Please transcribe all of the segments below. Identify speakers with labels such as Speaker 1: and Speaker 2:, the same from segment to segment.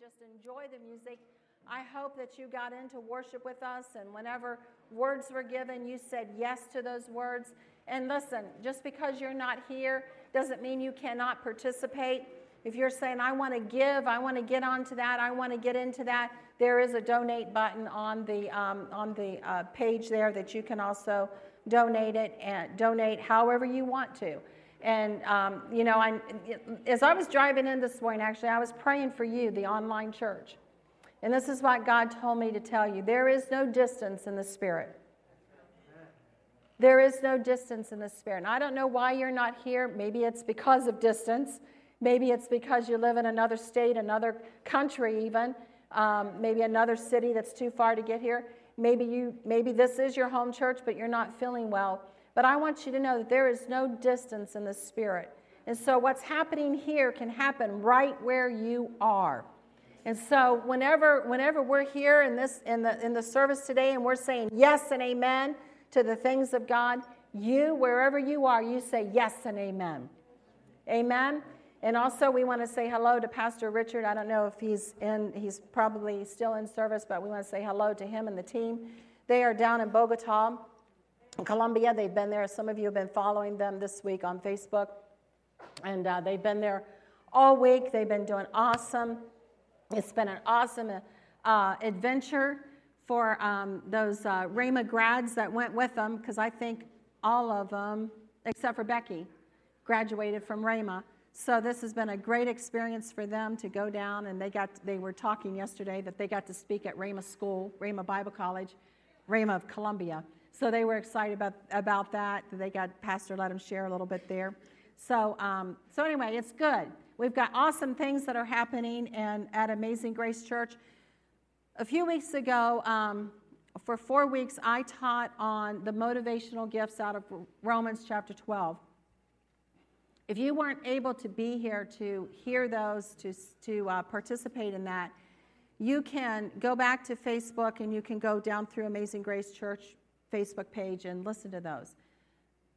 Speaker 1: just enjoy the music. I hope that you got into worship with us, and whenever words were given, you said yes to those words. And listen, just because you're not here doesn't mean you cannot participate. If you're saying, I want to give, I want to get onto that, I want to get into that, there is a donate button on the, um, on the uh, page there that you can also donate it and donate however you want to. And, um, you know, I, as I was driving in this morning, actually, I was praying for you, the online church. And this is what God told me to tell you there is no distance in the Spirit. There is no distance in the Spirit. And I don't know why you're not here. Maybe it's because of distance. Maybe it's because you live in another state, another country, even. Um, maybe another city that's too far to get here. Maybe, you, maybe this is your home church, but you're not feeling well. But I want you to know that there is no distance in the Spirit. And so, what's happening here can happen right where you are. And so, whenever, whenever we're here in, this, in, the, in the service today and we're saying yes and amen to the things of God, you, wherever you are, you say yes and amen. Amen. And also, we want to say hello to Pastor Richard. I don't know if he's in, he's probably still in service, but we want to say hello to him and the team. They are down in Bogota Colombia. They've been there. Some of you have been following them this week on Facebook. And uh, they've been there all week. They've been doing awesome. It's been an awesome uh, adventure for um, those uh, Rhema grads that went with them, because I think all of them, except for Becky, graduated from Rhema. So this has been a great experience for them to go down, and they got they were talking yesterday that they got to speak at Rhema School, Rhema Bible College, Rhema of Colombia. So they were excited about, about that. They got Pastor let them share a little bit there. So, um, so anyway, it's good. We've got awesome things that are happening and at Amazing Grace Church. A few weeks ago, um, for four weeks, I taught on the motivational gifts out of Romans chapter 12. If you weren't able to be here to hear those, to, to uh, participate in that, you can go back to Facebook and you can go down through Amazing Grace Church Facebook page and listen to those.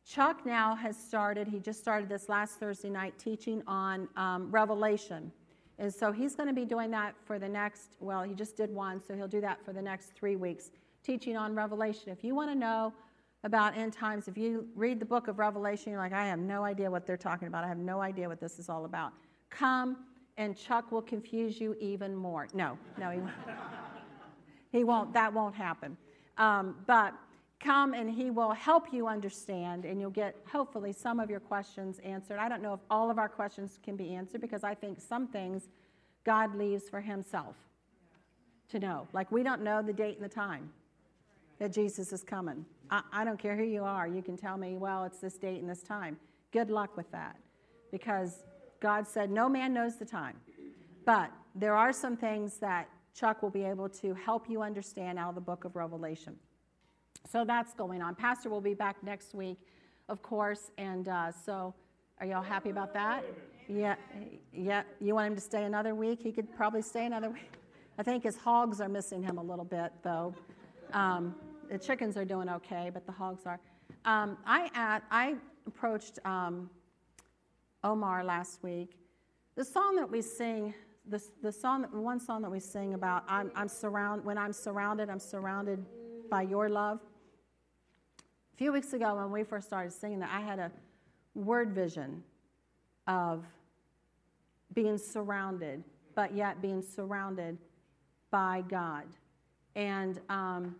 Speaker 1: Chuck now has started, he just started this last Thursday night teaching on um, Revelation. And so he's going to be doing that for the next, well, he just did one, so he'll do that for the next three weeks, teaching on Revelation. If you want to know about end times, if you read the book of Revelation, you're like, I have no idea what they're talking about. I have no idea what this is all about. Come and Chuck will confuse you even more. No, no, he won't. he won't. That won't happen. Um, but come and he will help you understand and you'll get hopefully some of your questions answered. I don't know if all of our questions can be answered because I think some things God leaves for himself to know. Like we don't know the date and the time that Jesus is coming. I, I don't care who you are. You can tell me, well, it's this date and this time. Good luck with that because God said no man knows the time. But there are some things that Chuck will be able to help you understand out of the book of Revelation. So that's going on. Pastor will be back next week, of course. And uh, so, are y'all happy about that? Yeah, yeah. You want him to stay another week? He could probably stay another week. I think his hogs are missing him a little bit, though. Um, the chickens are doing okay, but the hogs are. Um, I at, I approached um, Omar last week. The song that we sing, the, the song, one song that we sing about, I'm, I'm surround, when I'm surrounded, I'm surrounded by your love. A few weeks ago, when we first started singing that, I had a word vision of being surrounded, but yet being surrounded by God. And, um,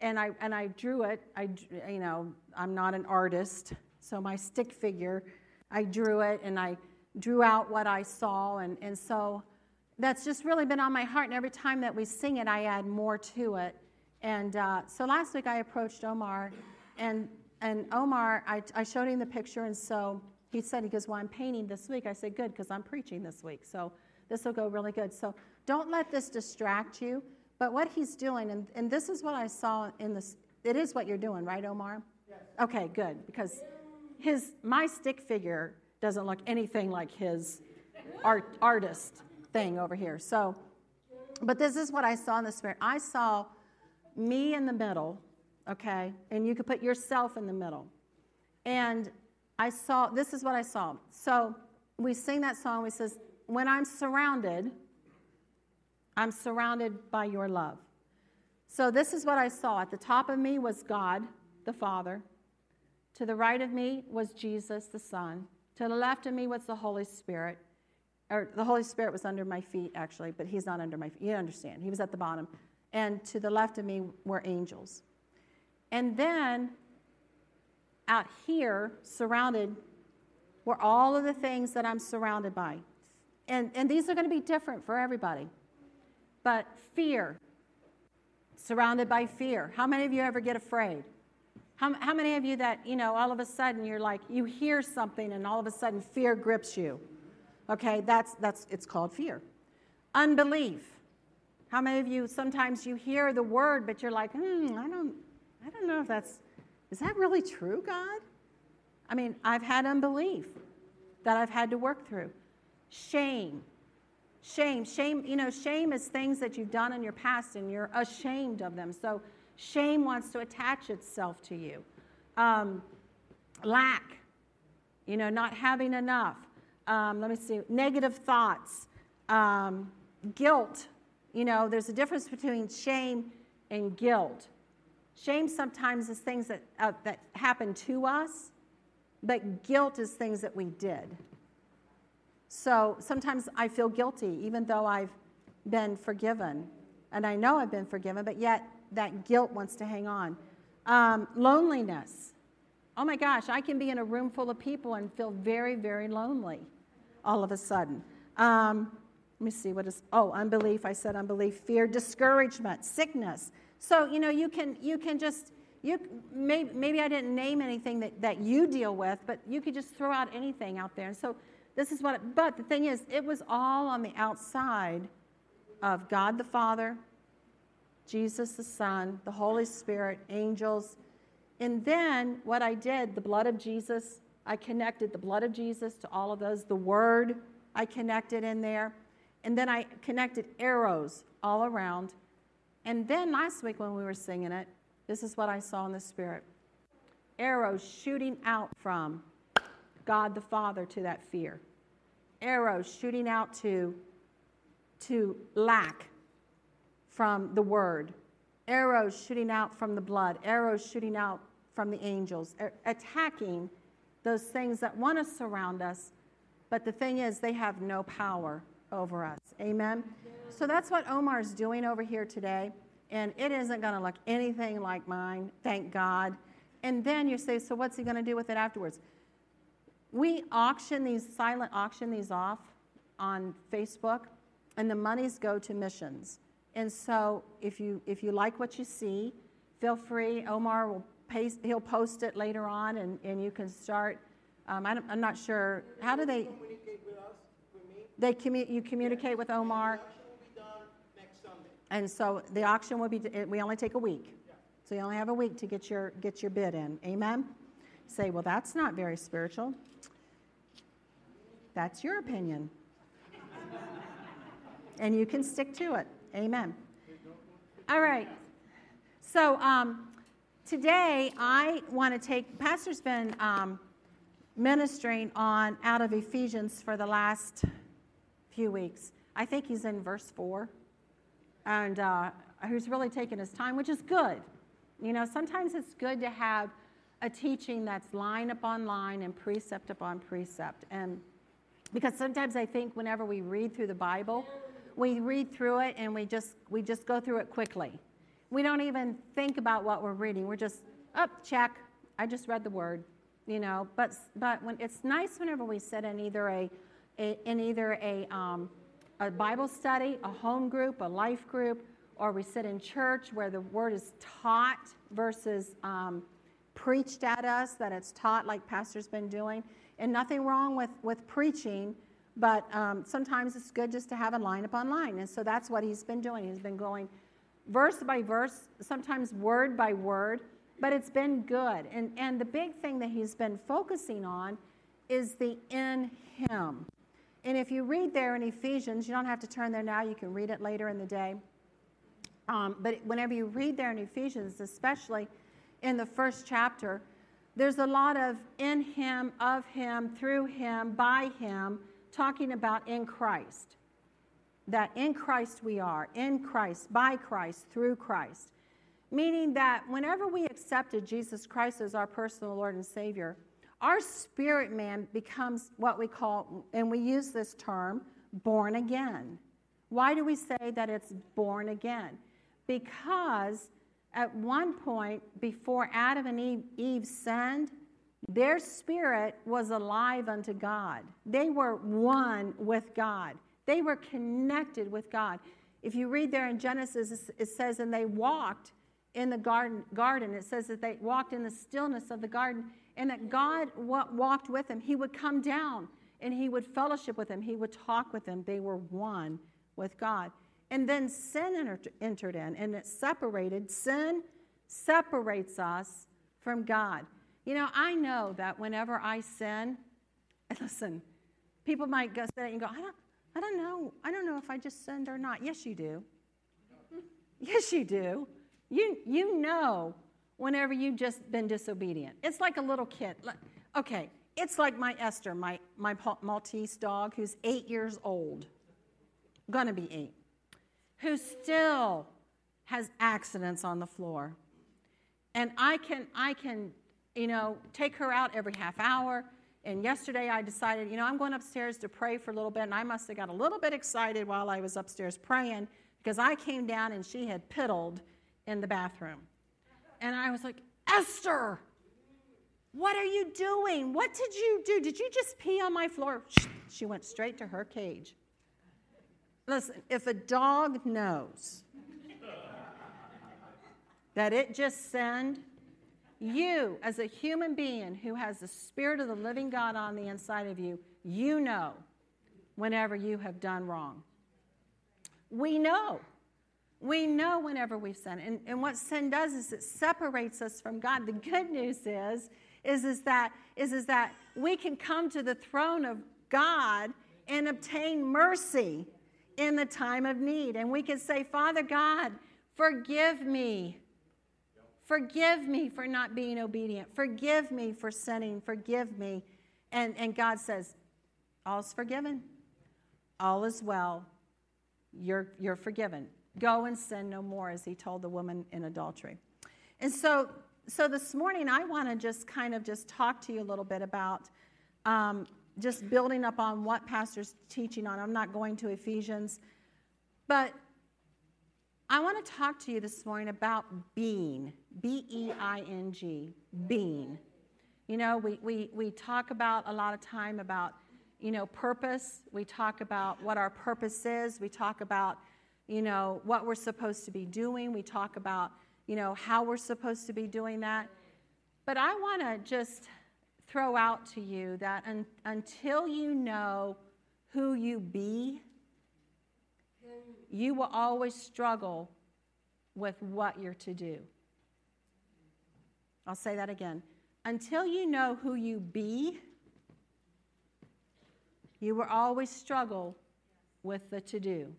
Speaker 1: and, I, and I drew it. I, you know, I'm not an artist, so my stick figure, I drew it and I drew out what I saw. And, and so that's just really been on my heart. And every time that we sing it, I add more to it. And uh, so last week I approached Omar, and, and Omar, I, I showed him the picture, and so he said, he goes, Well, I'm painting this week. I said, Good, because I'm preaching this week. So this will go really good. So don't let this distract you. But what he's doing, and, and this is what I saw in this, it is what you're doing, right, Omar? Yes. Okay, good. Because his, my stick figure doesn't look anything like his art, artist thing over here. So, but this is what I saw in the spirit. I saw me in the middle, okay? And you could put yourself in the middle. And I saw, this is what I saw. So we sing that song, we says, when I'm surrounded, I'm surrounded by your love. So, this is what I saw. At the top of me was God, the Father. To the right of me was Jesus, the Son. To the left of me was the Holy Spirit. Or the Holy Spirit was under my feet, actually, but he's not under my feet. You understand. He was at the bottom. And to the left of me were angels. And then out here, surrounded, were all of the things that I'm surrounded by. And, and these are going to be different for everybody. But fear, surrounded by fear. How many of you ever get afraid? How, how many of you that, you know, all of a sudden you're like, you hear something and all of a sudden fear grips you? Okay, that's, that's, it's called fear. Unbelief. How many of you, sometimes you hear the word, but you're like, hmm, I don't, I don't know if that's, is that really true, God? I mean, I've had unbelief that I've had to work through. Shame. Shame. Shame, you know, shame is things that you've done in your past and you're ashamed of them. So Shame wants to attach itself to you. Um, lack, you know, not having enough. Um, let me see, negative thoughts, um, guilt. You know, there's a difference between shame and guilt. Shame sometimes is things that, uh, that happen to us, but guilt is things that we did. So sometimes I feel guilty, even though I've been forgiven. And I know I've been forgiven, but yet that guilt wants to hang on. Um, loneliness. Oh my gosh, I can be in a room full of people and feel very, very lonely all of a sudden. Um, me see what is oh unbelief i said unbelief fear discouragement sickness so you know you can you can just you maybe, maybe i didn't name anything that, that you deal with but you could just throw out anything out there and so this is what but the thing is it was all on the outside of god the father Jesus the Son, the Holy Spirit, angels. And then what I did, the blood of Jesus, I connected the blood of Jesus to all of those. The Word, I connected in there. And then I connected arrows all around. And then last week when we were singing it, this is what I saw in the Spirit. Arrows shooting out from God the Father to that fear, arrows shooting out to, to lack from the word, arrows shooting out from the blood, arrows shooting out from the angels, attacking those things that want to surround us. But the thing is, they have no power over us. Amen? So that's what Omar's doing over here today. And it isn't going to look anything like mine, thank God. And then you say, so what's he going to do with it afterwards? We auction these, silent auction these off on Facebook, and the monies go to missions. And so if you, if you like what you see, feel free. Omar will paste, he'll post it later on and, and you can start. Um, I am not sure. How do they? They commu- you communicate with Omar. And so the auction will be, we only take a week. So you only have a week to get your, get your bid in. Amen? Say, well, that's not very spiritual. That's your opinion. and you can stick to it. Amen. All right. So um, today I want to take, Pastor's been um, ministering on out of Ephesians for the last few weeks. I think he's in verse 4. And uh, he's really taken his time, which is good. You know, sometimes it's good to have a teaching that's line upon line and precept upon precept. And because sometimes I think whenever we read through the Bible, we read through it and we just we just go through it quickly. We don't even think about what we're reading. We're just up oh, check. I just read the word, you know. But but when it's nice whenever we sit in either a in either a um, a Bible study, a home group, a life group, or we sit in church where the word is taught versus um, preached at us. That it's taught like pastor's been doing, and nothing wrong with with preaching but um, sometimes it's good just to have a line upon line. And so that's what he's been doing. He's been going verse by verse, sometimes word by word, but it's been good. And, and the big thing that he's been focusing on is the in him. And if you read there in Ephesians, you don't have to turn there now, you can read it later in the day. Um, but whenever you read there in Ephesians, especially in the first chapter, there's a lot of in him, of him, through him, by him talking about in Christ. that in Christ we are, in Christ, by Christ, through Christ. Meaning that whenever we accepted Jesus Christ as our personal Lord and Savior, our spirit man becomes what we call, and we use this term, born again. Why do we say that it's born again? Because at one point, before Adam and Eve, Eve sinned, their spirit was alive unto God. They were one with God. They were connected with God. If you read there in Genesis, it says, and they walked in the garden, garden. It says that they walked in the stillness of the garden, and that God walked with them. He would come down and he would fellowship with them, he would talk with them. They were one with God. And then sin entered in, and it separated. Sin separates us from God. You know, I know that whenever I sin, listen, people might go say and go, I don't, I don't know. I don't know if I just sinned or not. Yes, you do. Yes, you do. You, you know whenever you've just been disobedient. It's like a little kid. Okay, it's like my Esther, my, my Maltese dog, who's eight years old, gonna be eight, who still has accidents on the floor. And I can, I can, you know, take her out every half hour. And yesterday I decided, you know, I'm going upstairs to pray for a little bit. And I must have got a little bit excited while I was upstairs praying because I came down and she had piddled in the bathroom. And I was like, Esther, what are you doing? What did you do? Did you just pee on my floor? She went straight to her cage. Listen, if a dog knows that it just sinned, you, as a human being who has the Spirit of the living God on the inside of you, you know whenever you have done wrong. We know. We know whenever we've sinned. And, and what sin does is it separates us from God. The good news is is, is, that, is, is that we can come to the throne of God and obtain mercy in the time of need. And we can say, Father God, forgive me. Forgive me for not being obedient. Forgive me for sinning. Forgive me. And, and God says, All's forgiven. All is well. You're, you're forgiven. Go and sin no more, as he told the woman in adultery. And so so this morning I want to just kind of just talk to you a little bit about um, just building up on what pastor's teaching on. I'm not going to Ephesians, but I want to talk to you this morning about being, B E I N G, being. You know, we, we, we talk about a lot of time about, you know, purpose. We talk about what our purpose is. We talk about, you know, what we're supposed to be doing. We talk about you know, how we're supposed to be doing that. But I want to just throw out to you that un- until you know who you be, you will always struggle with what you're to do. I'll say that again. Until you know who you be, you will always struggle with the to do.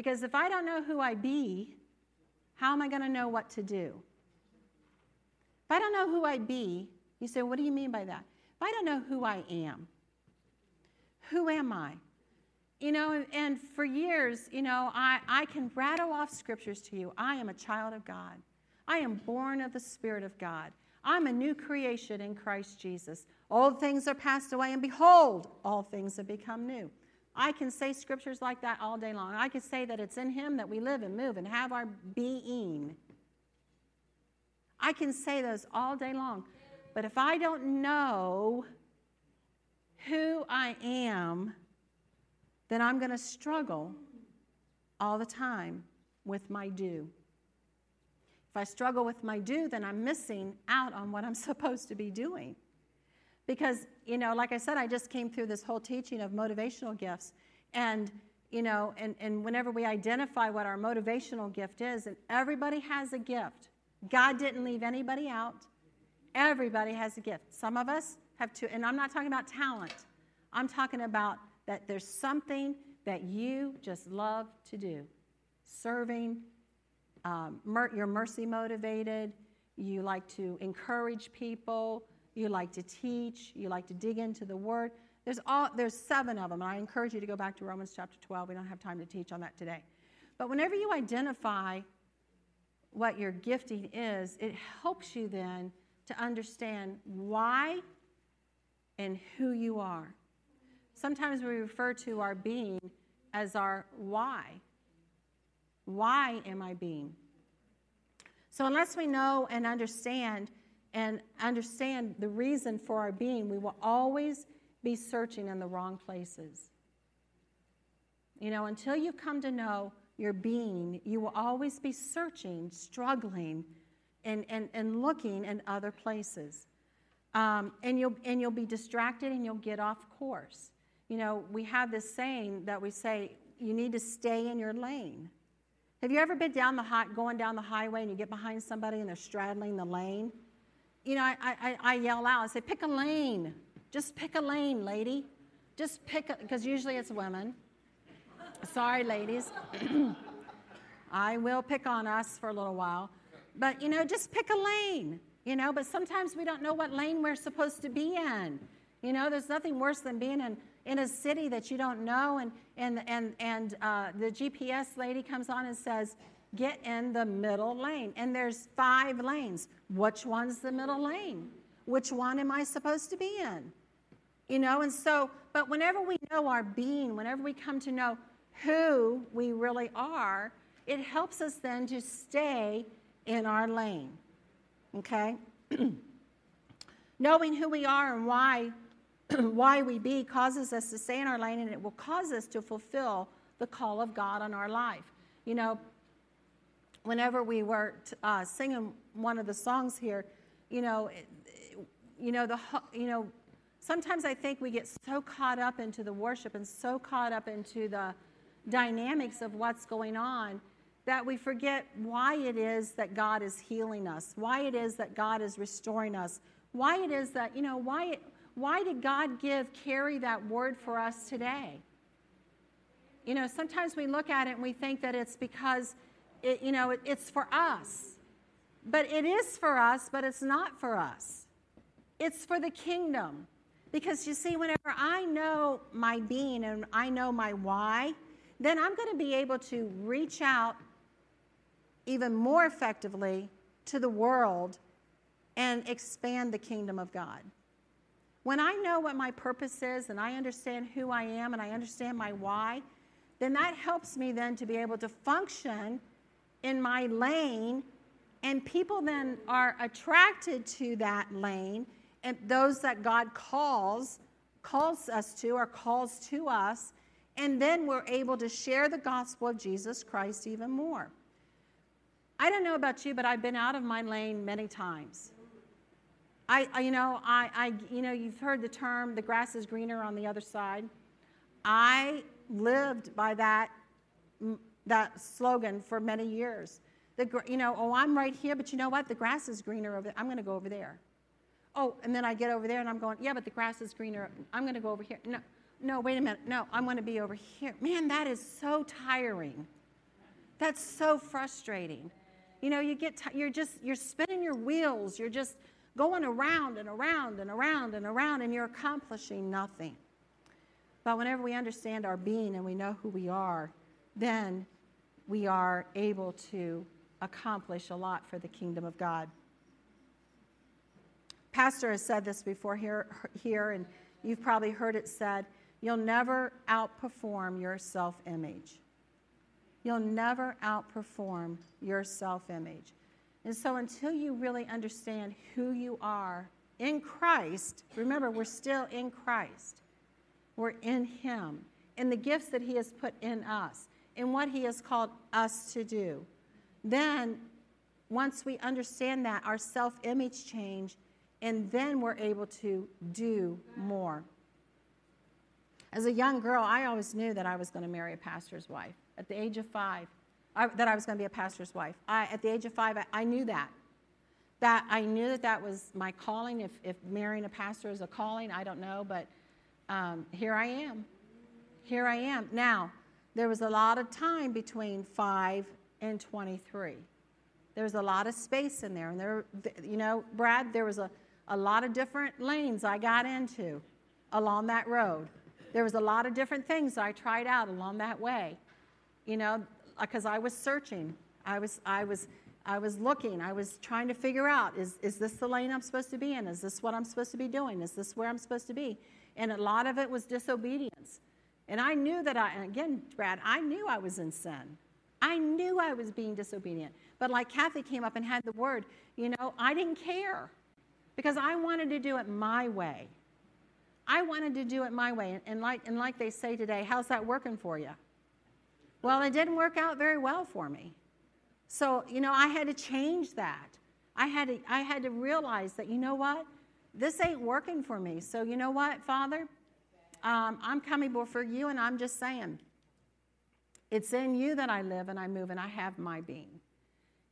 Speaker 1: Because if I don't know who I be, how am I going to know what to do? If I don't know who I be, you say, what do you mean by that? If I don't know who I am, who am I? You know, and for years, you know, I, I can rattle off scriptures to you. I am a child of God. I am born of the Spirit of God. I'm a new creation in Christ Jesus. Old things are passed away, and behold, all things have become new. I can say scriptures like that all day long. I can say that it's in Him that we live and move and have our being. I can say those all day long. But if I don't know who I am, then I'm going to struggle all the time with my do. If I struggle with my do, then I'm missing out on what I'm supposed to be doing. Because, you know, like I said, I just came through this whole teaching of motivational gifts. And, you know, and, and whenever we identify what our motivational gift is, and everybody has a gift, God didn't leave anybody out. Everybody has a gift. Some of us have to, and I'm not talking about talent, I'm talking about that there's something that you just love to do serving, um, mer- you're mercy motivated, you like to encourage people, you like to teach, you like to dig into the Word. There's, all, there's seven of them, and I encourage you to go back to Romans chapter 12. We don't have time to teach on that today. But whenever you identify what your gifting is, it helps you then to understand why and who you are. Sometimes we refer to our being as our why. Why am I being? So, unless we know and understand and understand the reason for our being, we will always be searching in the wrong places. You know, until you come to know your being, you will always be searching, struggling, and, and, and looking in other places. Um, and, you'll, and you'll be distracted and you'll get off course. You know, we have this saying that we say, you need to stay in your lane. Have you ever been down the hot, going down the highway and you get behind somebody and they're straddling the lane? You know, I, I, I yell out, I say, pick a lane. Just pick a lane, lady. Just pick, because usually it's women. Sorry, ladies. I will pick on us for a little while. But, you know, just pick a lane, you know, but sometimes we don't know what lane we're supposed to be in. You know, there's nothing worse than being in, in a city that you don't know, and, and, and, and uh, the GPS lady comes on and says, get in the middle lane. And there's five lanes. Which one's the middle lane? Which one am I supposed to be in? You know, and so, but whenever we know our being, whenever we come to know who we really are, it helps us then to stay in our lane. Okay? Knowing who we are and why why we be causes us to stay in our lane and it will cause us to fulfill the call of God on our life. You know, whenever we were uh, singing one of the songs here, you know, you know the you know sometimes I think we get so caught up into the worship and so caught up into the dynamics of what's going on that we forget why it is that God is healing us, why it is that God is restoring us, why it is that, you know, why, why did God give Carrie that word for us today? You know, sometimes we look at it and we think that it's because, it, you know, it, it's for us. But it is for us, but it's not for us. It's for the kingdom. Because you see, whenever I know my being and I know my why, then I'm going to be able to reach out even more effectively to the world and expand the kingdom of God. When I know what my purpose is and I understand who I am and I understand my why, then that helps me then to be able to function in my lane and people then are attracted to that lane and those that God calls calls us to or calls to us and then we're able to share the gospel of Jesus Christ even more. I don't know about you, but I've been out of my lane many times. I, I, you know, I, I, you know, you've heard the term "the grass is greener on the other side." I lived by that, that slogan for many years. The, you know, oh, I'm right here, but you know what? The grass is greener over there. I'm going to go over there. Oh, and then I get over there and I'm going, yeah, but the grass is greener. I'm going to go over here. No, no, wait a minute. No, I'm going to be over here. Man, that is so tiring. That's so frustrating. You know, you get, t- you're just, you're spinning your wheels. You're just going around and around and around and around, and you're accomplishing nothing. But whenever we understand our being and we know who we are, then we are able to accomplish a lot for the kingdom of God. Pastor has said this before here, here and you've probably heard it said You'll never outperform your self image. You'll never outperform your self image. And so, until you really understand who you are in Christ, remember, we're still in Christ, we're in Him, and the gifts that He has put in us, and what He has called us to do. Then, once we understand that, our self image change, and then we're able to do more. As a young girl, I always knew that I was going to marry a pastor's wife. At the age of five, I, that I was going to be a pastor's wife. I, at the age of five, I, I, knew that. That I knew that that was my calling. If, if marrying a pastor is a calling, I don't know, but um, here I am. Here I am. Now, there was a lot of time between five and 23. There was a lot of space in there. And there, you know, Brad, there was a, a lot of different lanes I got into. along that road. There was a lot of different things I tried out along that way, you know, uh, because I was searching. I was, I was, I was looking. I was trying to figure out: is is this the lane I'm supposed to be in? Is this what I'm supposed to be doing? Is this where I'm supposed to be? And a lot of it was disobedience. And I knew that I, again, Brad, I knew I was in sin. I knew I was being disobedient. But like Kathy came up and had the word, you know, I didn't care because I wanted to do it my way. I wanted to do it my way. And like, and like they say today, how's that working for you? Well, it didn't work out very well for me. So, you know, I had to change that. I had to, I had to realize that, you know what? This ain't working for me. So, you know what, Father? Um, I'm coming before you, and I'm just saying, it's in you that I live and I move and I have my being.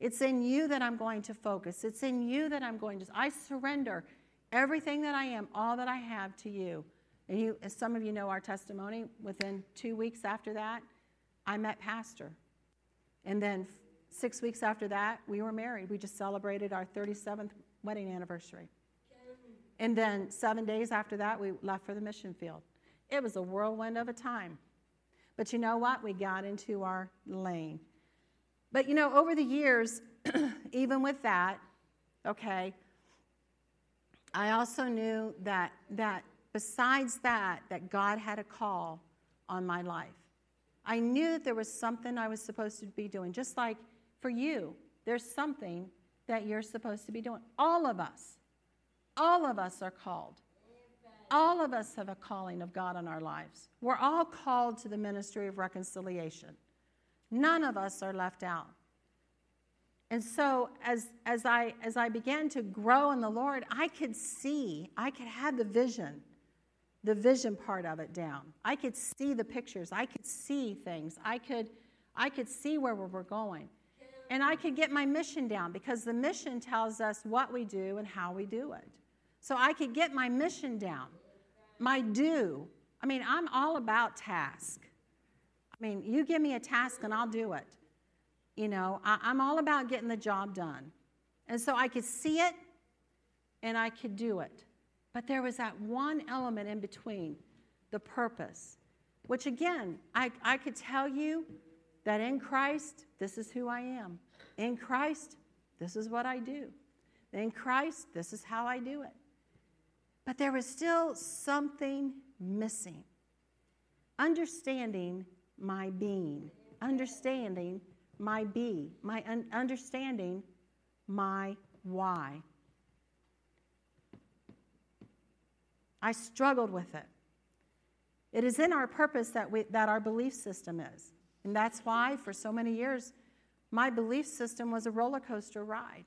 Speaker 1: It's in you that I'm going to focus. It's in you that I'm going to. I surrender everything that I am, all that I have to you. And you, as some of you know our testimony, within two weeks after that, I met Pastor. And then six weeks after that, we were married. We just celebrated our 37th wedding anniversary. And then seven days after that, we left for the mission field. It was a whirlwind of a time. But you know what? We got into our lane. But you know, over the years, even with that, okay, I also knew that that besides that, that God had a call on my life. I knew that there was something I was supposed to be doing, just like for you, there's something that you're supposed to be doing. All of us, all of us are called. All of us have a calling of God in our lives. We're all called to the ministry of reconciliation. None of us are left out. And so as, as, I, as I began to grow in the Lord, I could see, I could have the vision, the vision part of it down. I could see the pictures. I could see things. I could, I could see where we were going. And I could get my mission down because the mission tells us what we do and how we do it. So I could get my mission down, my due. I mean, I'm all about task. I mean, you give me a task and I'll do it. You know, I, I'm all about getting the job done. And so I could see it and I could do it. But there was that one element in between the purpose, which again, I, I could tell you that in Christ, this is who I am. In Christ, this is what I do. In Christ, this is how I do it. But there was still something missing. Understanding my being, understanding my be, my un- understanding my why. I struggled with it. It is in our purpose that, we, that our belief system is. And that's why, for so many years, my belief system was a roller coaster ride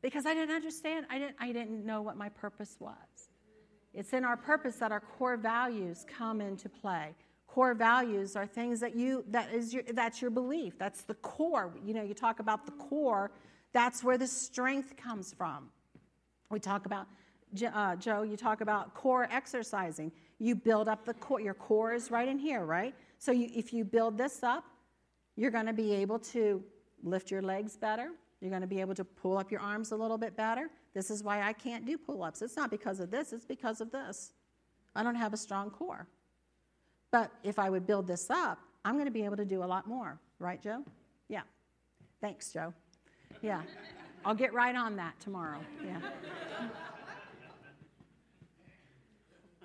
Speaker 1: because I didn't understand, I didn't, I didn't know what my purpose was. It's in our purpose that our core values come into play. Core values are things that you that is your that's your belief. That's the core. You know, you talk about the core, that's where the strength comes from. We talk about uh, Joe, you talk about core exercising. You build up the core. Your core is right in here, right? So you, if you build this up, you're going to be able to lift your legs better. You're going to be able to pull up your arms a little bit better. This is why I can't do pull ups. It's not because of this, it's because of this. I don't have a strong core. But if I would build this up, I'm going to be able to do a lot more. Right, Joe? Yeah. Thanks, Joe. Yeah. I'll get right on that tomorrow. Yeah.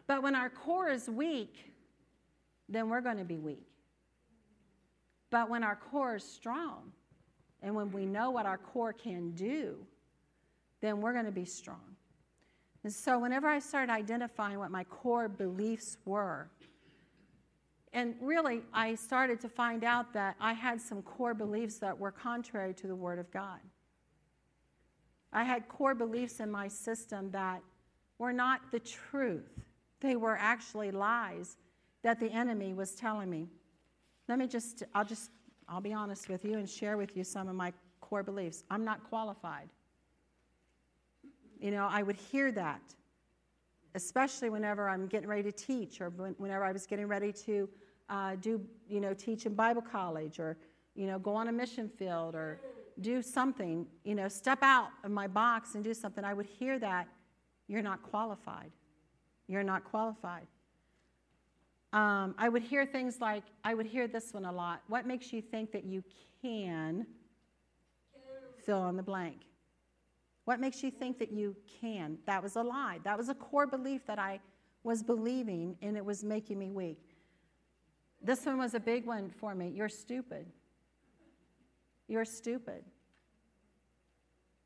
Speaker 1: But when our core is weak, then we're going to be weak. But when our core is strong, and when we know what our core can do, then we're going to be strong. And so, whenever I started identifying what my core beliefs were, and really, I started to find out that I had some core beliefs that were contrary to the Word of God. I had core beliefs in my system that were not the truth, they were actually lies that the enemy was telling me. Let me just, I'll just, I'll be honest with you and share with you some of my core beliefs. I'm not qualified. You know, I would hear that, especially whenever I'm getting ready to teach or whenever I was getting ready to uh, do, you know, teach in Bible college or, you know, go on a mission field or do something, you know, step out of my box and do something. I would hear that you're not qualified. You're not qualified. Um, I would hear things like, I would hear this one a lot. What makes you think that you can fill in the blank? What makes you think that you can? That was a lie. That was a core belief that I was believing, and it was making me weak. This one was a big one for me. You're stupid. You're stupid.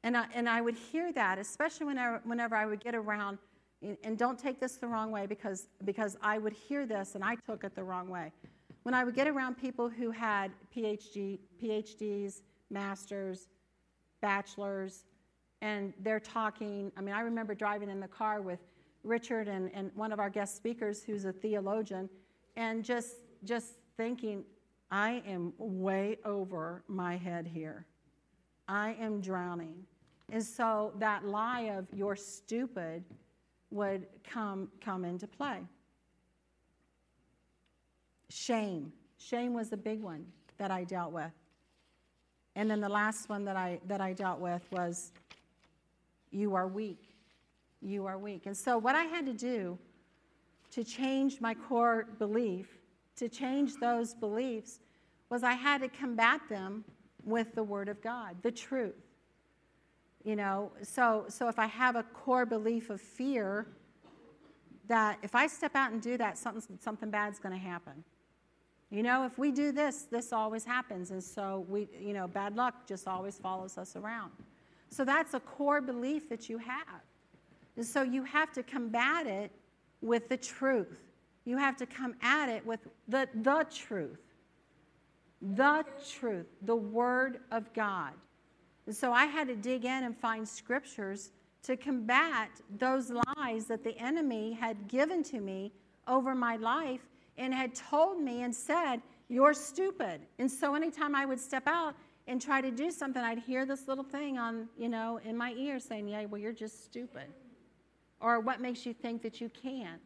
Speaker 1: And I, and I would hear that, especially whenever, whenever I would get around and don't take this the wrong way because, because I would hear this and I took it the wrong way. When I would get around people who had PhD, PhDs, masters, bachelors, and they're talking, I mean, I remember driving in the car with Richard and, and one of our guest speakers who's a theologian, and just, just thinking, I am way over my head here. I am drowning. And so that lie of you're stupid would come, come into play. Shame. Shame was a big one that I dealt with. And then the last one that I, that I dealt with was you are weak. You are weak. And so, what I had to do to change my core belief, to change those beliefs, was I had to combat them with the Word of God, the truth. You know, so, so if I have a core belief of fear, that if I step out and do that, something, something bad's going to happen. You know, if we do this, this always happens. And so we, you know, bad luck just always follows us around. So that's a core belief that you have. And so you have to combat it with the truth. You have to come at it with the, the truth. The truth, the Word of God. And so I had to dig in and find scriptures to combat those lies that the enemy had given to me over my life and had told me and said, You're stupid. And so anytime I would step out and try to do something, I'd hear this little thing on, you know, in my ear saying, Yeah, well, you're just stupid. Or what makes you think that you can?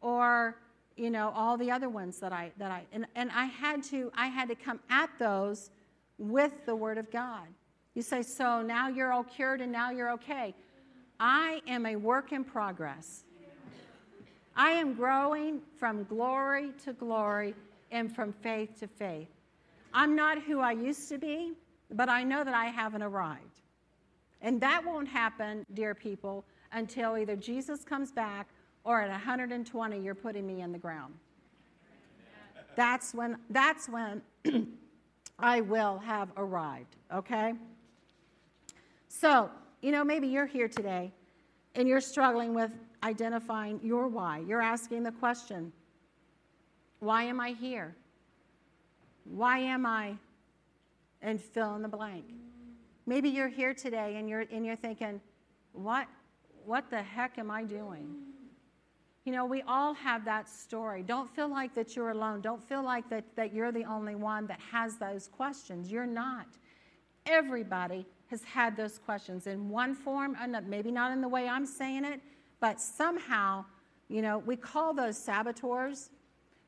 Speaker 1: Or, you know, all the other ones that I that I and, and I had to I had to come at those with the word of God. You say, so now you're all cured and now you're okay. I am a work in progress. I am growing from glory to glory and from faith to faith. I'm not who I used to be, but I know that I haven't arrived. And that won't happen, dear people, until either Jesus comes back or at 120 you're putting me in the ground. That's when that's when I will have arrived, okay? So, you know, maybe you're here today and you're struggling with identifying your why. You're asking the question why am I here? Why am I? And fill in the blank. Maybe you're here today and you're, and you're thinking, what, what the heck am I doing? You know, we all have that story. Don't feel like that you're alone. Don't feel like that, that you're the only one that has those questions. You're not. Everybody has had those questions in one form, another, maybe not in the way I'm saying it, but somehow, you know, we call those saboteurs.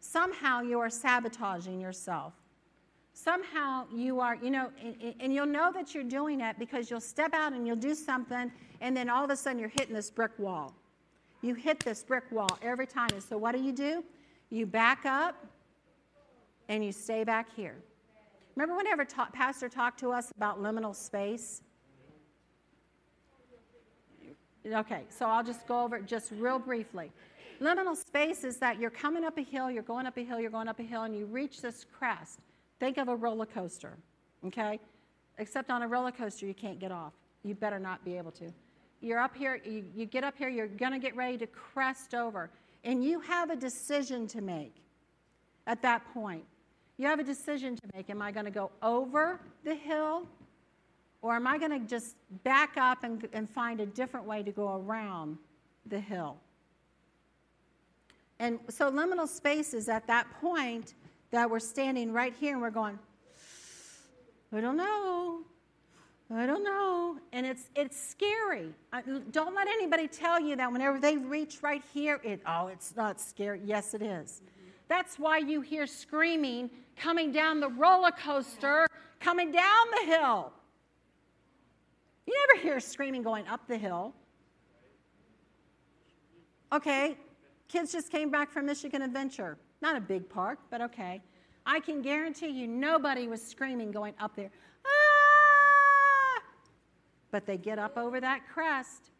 Speaker 1: Somehow you are sabotaging yourself. Somehow you are, you know, and, and you'll know that you're doing it because you'll step out and you'll do something, and then all of a sudden you're hitting this brick wall. You hit this brick wall every time. And so what do you do? You back up and you stay back here. Remember whenever ta- Pastor talked to us about liminal space? Okay, so I'll just go over it just real briefly. Liminal space is that you're coming up a hill, you're going up a hill, you're going up a hill, and you reach this crest. Think of a roller coaster, okay? Except on a roller coaster, you can't get off. You better not be able to. You're up here, you, you get up here, you're to get ready to crest over, and you have a decision to make at that point. You have a decision to make. Am I to go over the hill or am I going to just back up and, and find a different way to go around the hill? And so liminal space is at that point that we're standing right here and we're going, I don't know. I don't know. And it's, it's scary. I, don't let anybody tell you that whenever they reach right here, it, oh, it's not scary. Yes, it is. That's why you hear screaming coming down the roller coaster, coming down the hill. You never hear screaming going up the hill. Okay, kids just came back from Michigan Adventure. Not a big park, but okay. I can guarantee you nobody was screaming going up there. Ah! But they get up over that crest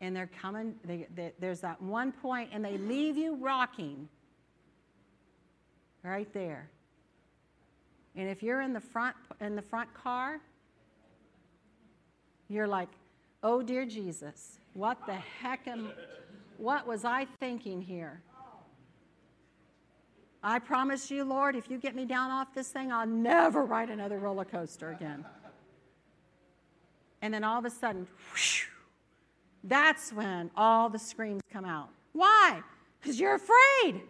Speaker 1: and they're coming. They, they, there's that one point, and they leave you rocking right there. And if you're in the front in the front car, you're like, "Oh dear Jesus, what the heck am what was I thinking here?" I promise you, Lord, if you get me down off this thing, I'll never ride another roller coaster again. And then all of a sudden, that's when all the screams come out. Why? Because you're afraid.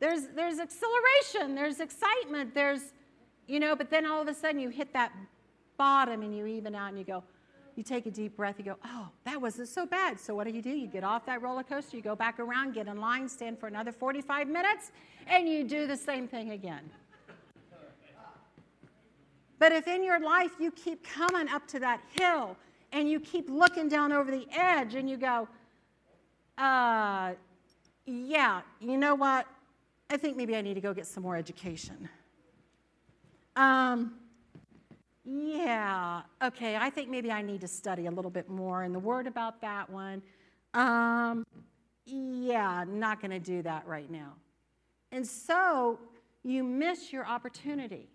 Speaker 1: There's, there's acceleration, there's excitement, there's, you know, but then all of a sudden you hit that bottom and you even out and you go, you take a deep breath, you go, oh, that wasn't so bad. So what do you do? You get off that roller coaster, you go back around, get in line, stand for another 45 minutes, and you do the same thing again. But if in your life you keep coming up to that hill and you keep looking down over the edge and you go, uh, yeah, you know what? I think maybe I need to go get some more education. Um, yeah, okay, I think maybe I need to study a little bit more in the Word about that one. Um, yeah, not going to do that right now. And so you miss your opportunity.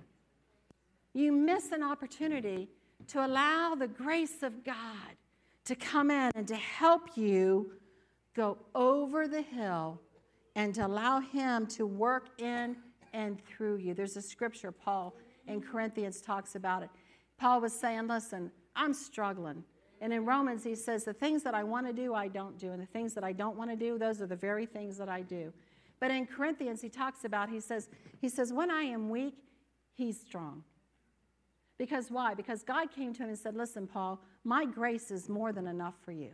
Speaker 1: You miss an opportunity to allow the grace of God to come in and to help you go over the hill and to allow Him to work in and through you. There's a scripture, Paul in Corinthians talks about it. Paul was saying, Listen, I'm struggling. And in Romans, he says, The things that I want to do, I don't do. And the things that I don't want to do, those are the very things that I do. But in Corinthians, he talks about, he says, he says, When I am weak, he's strong. Because why? Because God came to him and said, Listen, Paul, my grace is more than enough for you.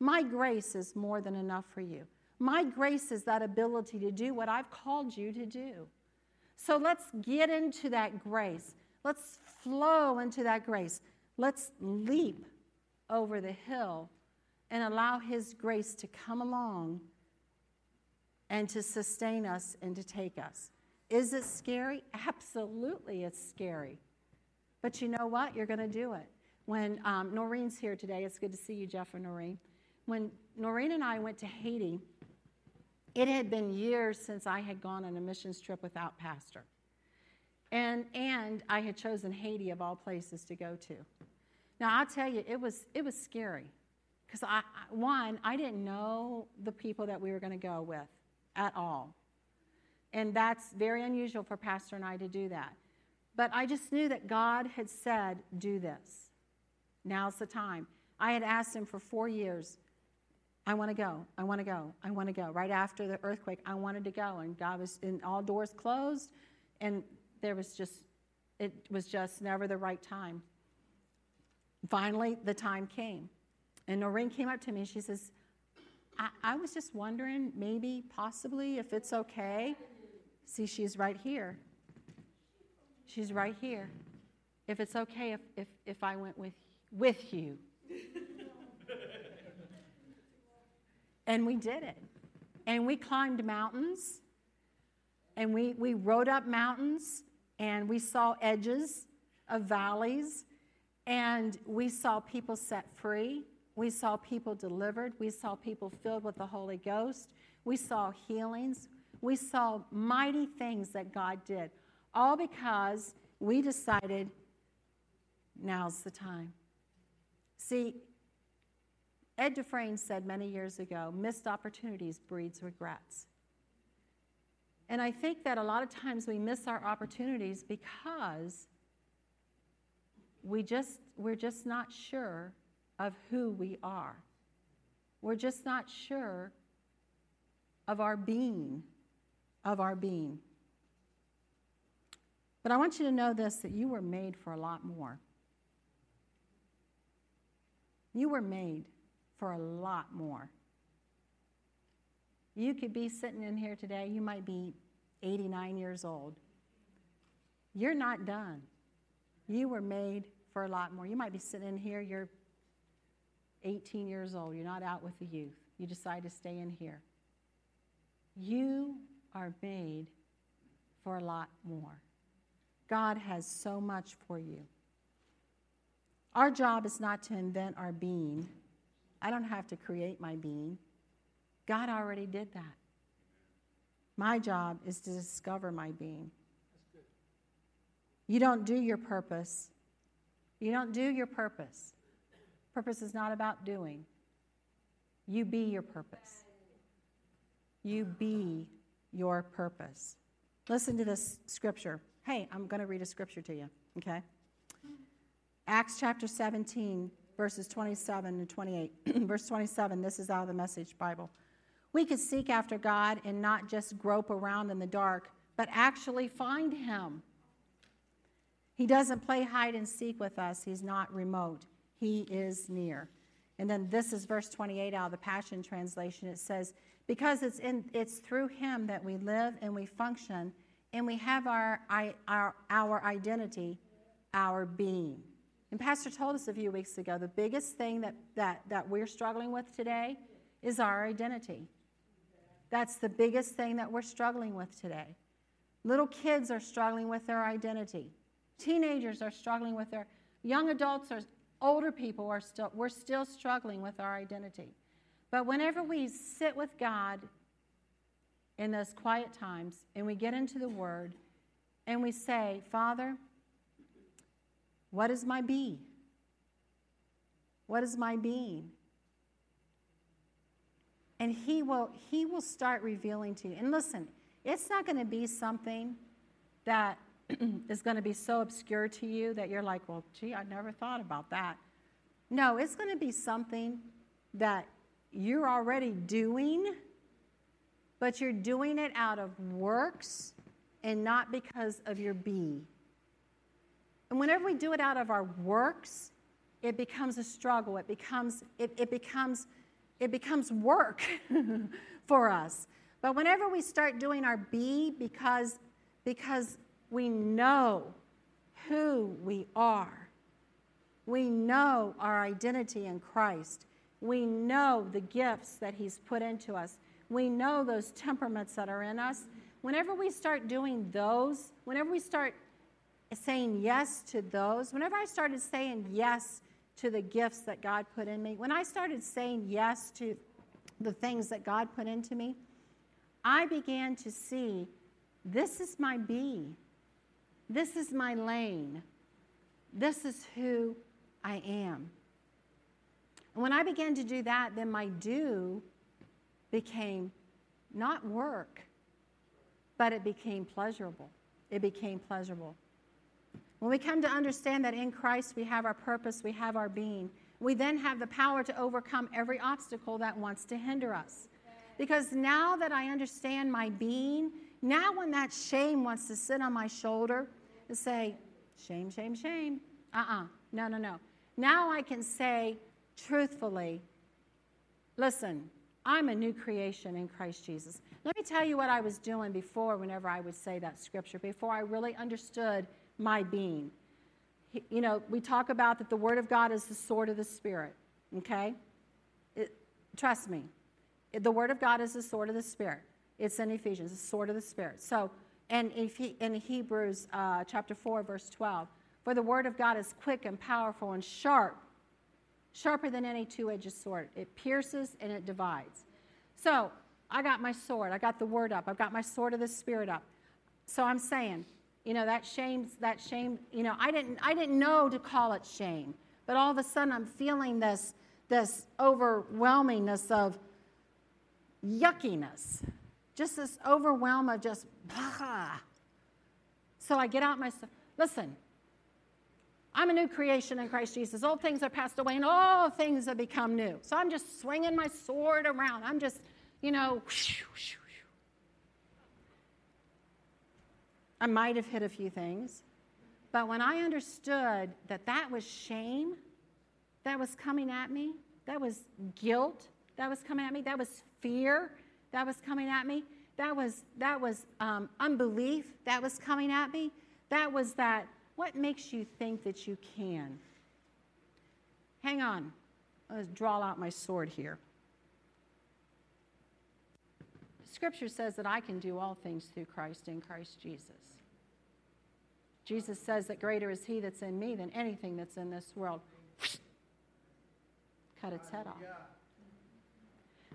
Speaker 1: My grace is more than enough for you. My grace is that ability to do what I've called you to do. So let's get into that grace. Let's flow into that grace. Let's leap over the hill and allow His grace to come along and to sustain us and to take us. Is it scary? Absolutely, it's scary. But you know what? You're going to do it. When um, Noreen's here today, it's good to see you, Jeff and Noreen. When Noreen and I went to Haiti, it had been years since I had gone on a missions trip without pastor. And, and I had chosen Haiti of all places to go to. Now, I'll tell you, it was, it was scary. Because, I, one, I didn't know the people that we were going to go with at all. And that's very unusual for Pastor and I to do that. But I just knew that God had said, do this. Now's the time. I had asked him for four years, I want to go, I want to go, I want to go. Right after the earthquake, I wanted to go. And God was, and all doors closed. And there was just, it was just never the right time. Finally, the time came. And Noreen came up to me and she says, I, I was just wondering, maybe, possibly, if it's okay. See, she's right here. She's right here. If it's okay if, if, if I went with, with you. and we did it. And we climbed mountains. And we, we rode up mountains and we saw edges of valleys, and we saw people set free. We saw people delivered. We saw people filled with the Holy Ghost. We saw healings. We saw mighty things that God did, all because we decided now's the time. See, Ed Dufresne said many years ago missed opportunities breeds regrets. And I think that a lot of times we miss our opportunities because we just, we're just not sure of who we are. We're just not sure of our being, of our being. But I want you to know this that you were made for a lot more. You were made for a lot more. You could be sitting in here today, you might be 89 years old. You're not done. You were made for a lot more. You might be sitting in here, you're 18 years old, you're not out with the youth. You decide to stay in here. You are made for a lot more. God has so much for you. Our job is not to invent our being. I don't have to create my being. God already did that. My job is to discover my being. You don't do your purpose. You don't do your purpose. Purpose is not about doing. You be your purpose. You be your purpose. Listen to this scripture. Hey, I'm going to read a scripture to you, okay? Acts chapter 17, verses 27 and 28. Verse 27, this is out of the Message Bible. We could seek after God and not just grope around in the dark, but actually find Him. He doesn't play hide and seek with us, He's not remote, He is near. And then this is verse 28 out of the Passion Translation. It says, Because it's, in, it's through Him that we live and we function, and we have our, our, our identity, our being. And Pastor told us a few weeks ago the biggest thing that, that, that we're struggling with today is our identity. That's the biggest thing that we're struggling with today. Little kids are struggling with their identity. Teenagers are struggling with their young adults or older people are still we're still struggling with our identity. But whenever we sit with God in those quiet times and we get into the word and we say, "Father, what is my be? What is my being?" And he will he will start revealing to you. And listen, it's not going to be something that is going to be so obscure to you that you're like, well, gee, I never thought about that. No, it's going to be something that you're already doing, but you're doing it out of works and not because of your be. And whenever we do it out of our works, it becomes a struggle. It becomes, it, it becomes, it becomes work for us. But whenever we start doing our be because, because we know who we are. We know our identity in Christ. We know the gifts that He's put into us. We know those temperaments that are in us. Whenever we start doing those, whenever we start saying yes to those, whenever I started saying yes to the gifts that God put in me, when I started saying yes to the things that God put into me, I began to see this is my be. This is my lane. This is who I am. And when I began to do that, then my do became not work, but it became pleasurable. It became pleasurable. When we come to understand that in Christ we have our purpose, we have our being, we then have the power to overcome every obstacle that wants to hinder us. Because now that I understand my being now, when that shame wants to sit on my shoulder and say, shame, shame, shame, uh uh-uh. uh, no, no, no. Now I can say truthfully, listen, I'm a new creation in Christ Jesus. Let me tell you what I was doing before, whenever I would say that scripture, before I really understood my being. You know, we talk about that the Word of God is the sword of the Spirit, okay? It, trust me, the Word of God is the sword of the Spirit. It's in Ephesians, the sword of the Spirit. So, and in Hebrews uh, chapter 4, verse 12, for the word of God is quick and powerful and sharp, sharper than any two edged sword. It pierces and it divides. So, I got my sword. I got the word up. I've got my sword of the Spirit up. So, I'm saying, you know, that shame, that shame, you know, I didn't, I didn't know to call it shame. But all of a sudden, I'm feeling this, this overwhelmingness of yuckiness just this overwhelm of just. So I get out my, listen, I'm a new creation in Christ Jesus. Old things are passed away and all things have become new. So I'm just swinging my sword around. I'm just, you know, I might have hit a few things. But when I understood that that was shame that was coming at me, that was guilt that was coming at me, that was fear that was coming at me. That was, that was um, unbelief that was coming at me. That was that, what makes you think that you can? Hang on. Let's draw out my sword here. Scripture says that I can do all things through Christ in Christ Jesus. Jesus says that greater is He that's in me than anything that's in this world. Cut its head off.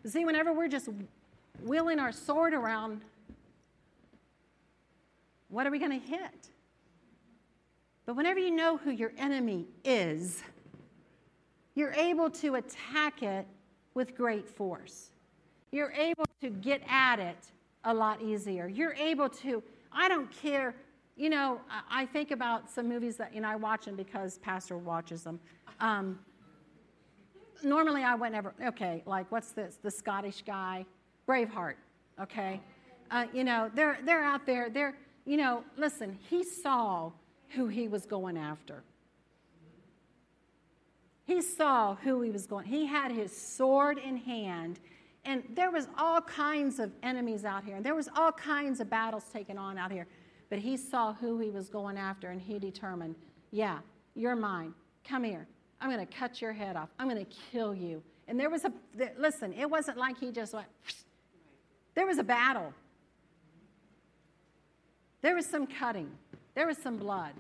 Speaker 1: See, whenever we're just wheeling our sword around, what are we going to hit? But whenever you know who your enemy is, you're able to attack it with great force. You're able to get at it a lot easier. You're able to, I don't care, you know, I think about some movies that, you know, I watch them because Pastor watches them. Um, normally I would never, okay, like what's this? The Scottish guy, Braveheart, okay? Uh, you know, they're, they're out there, they're, you know, listen, he saw who he was going after. He saw who he was going. He had his sword in hand, and there was all kinds of enemies out here, and there was all kinds of battles taken on out here. But he saw who he was going after, and he determined, yeah, you're mine. Come here. I'm going to cut your head off. I'm going to kill you. And there was a, listen, it wasn't like he just went, there was a battle. There was some cutting, there was some blood.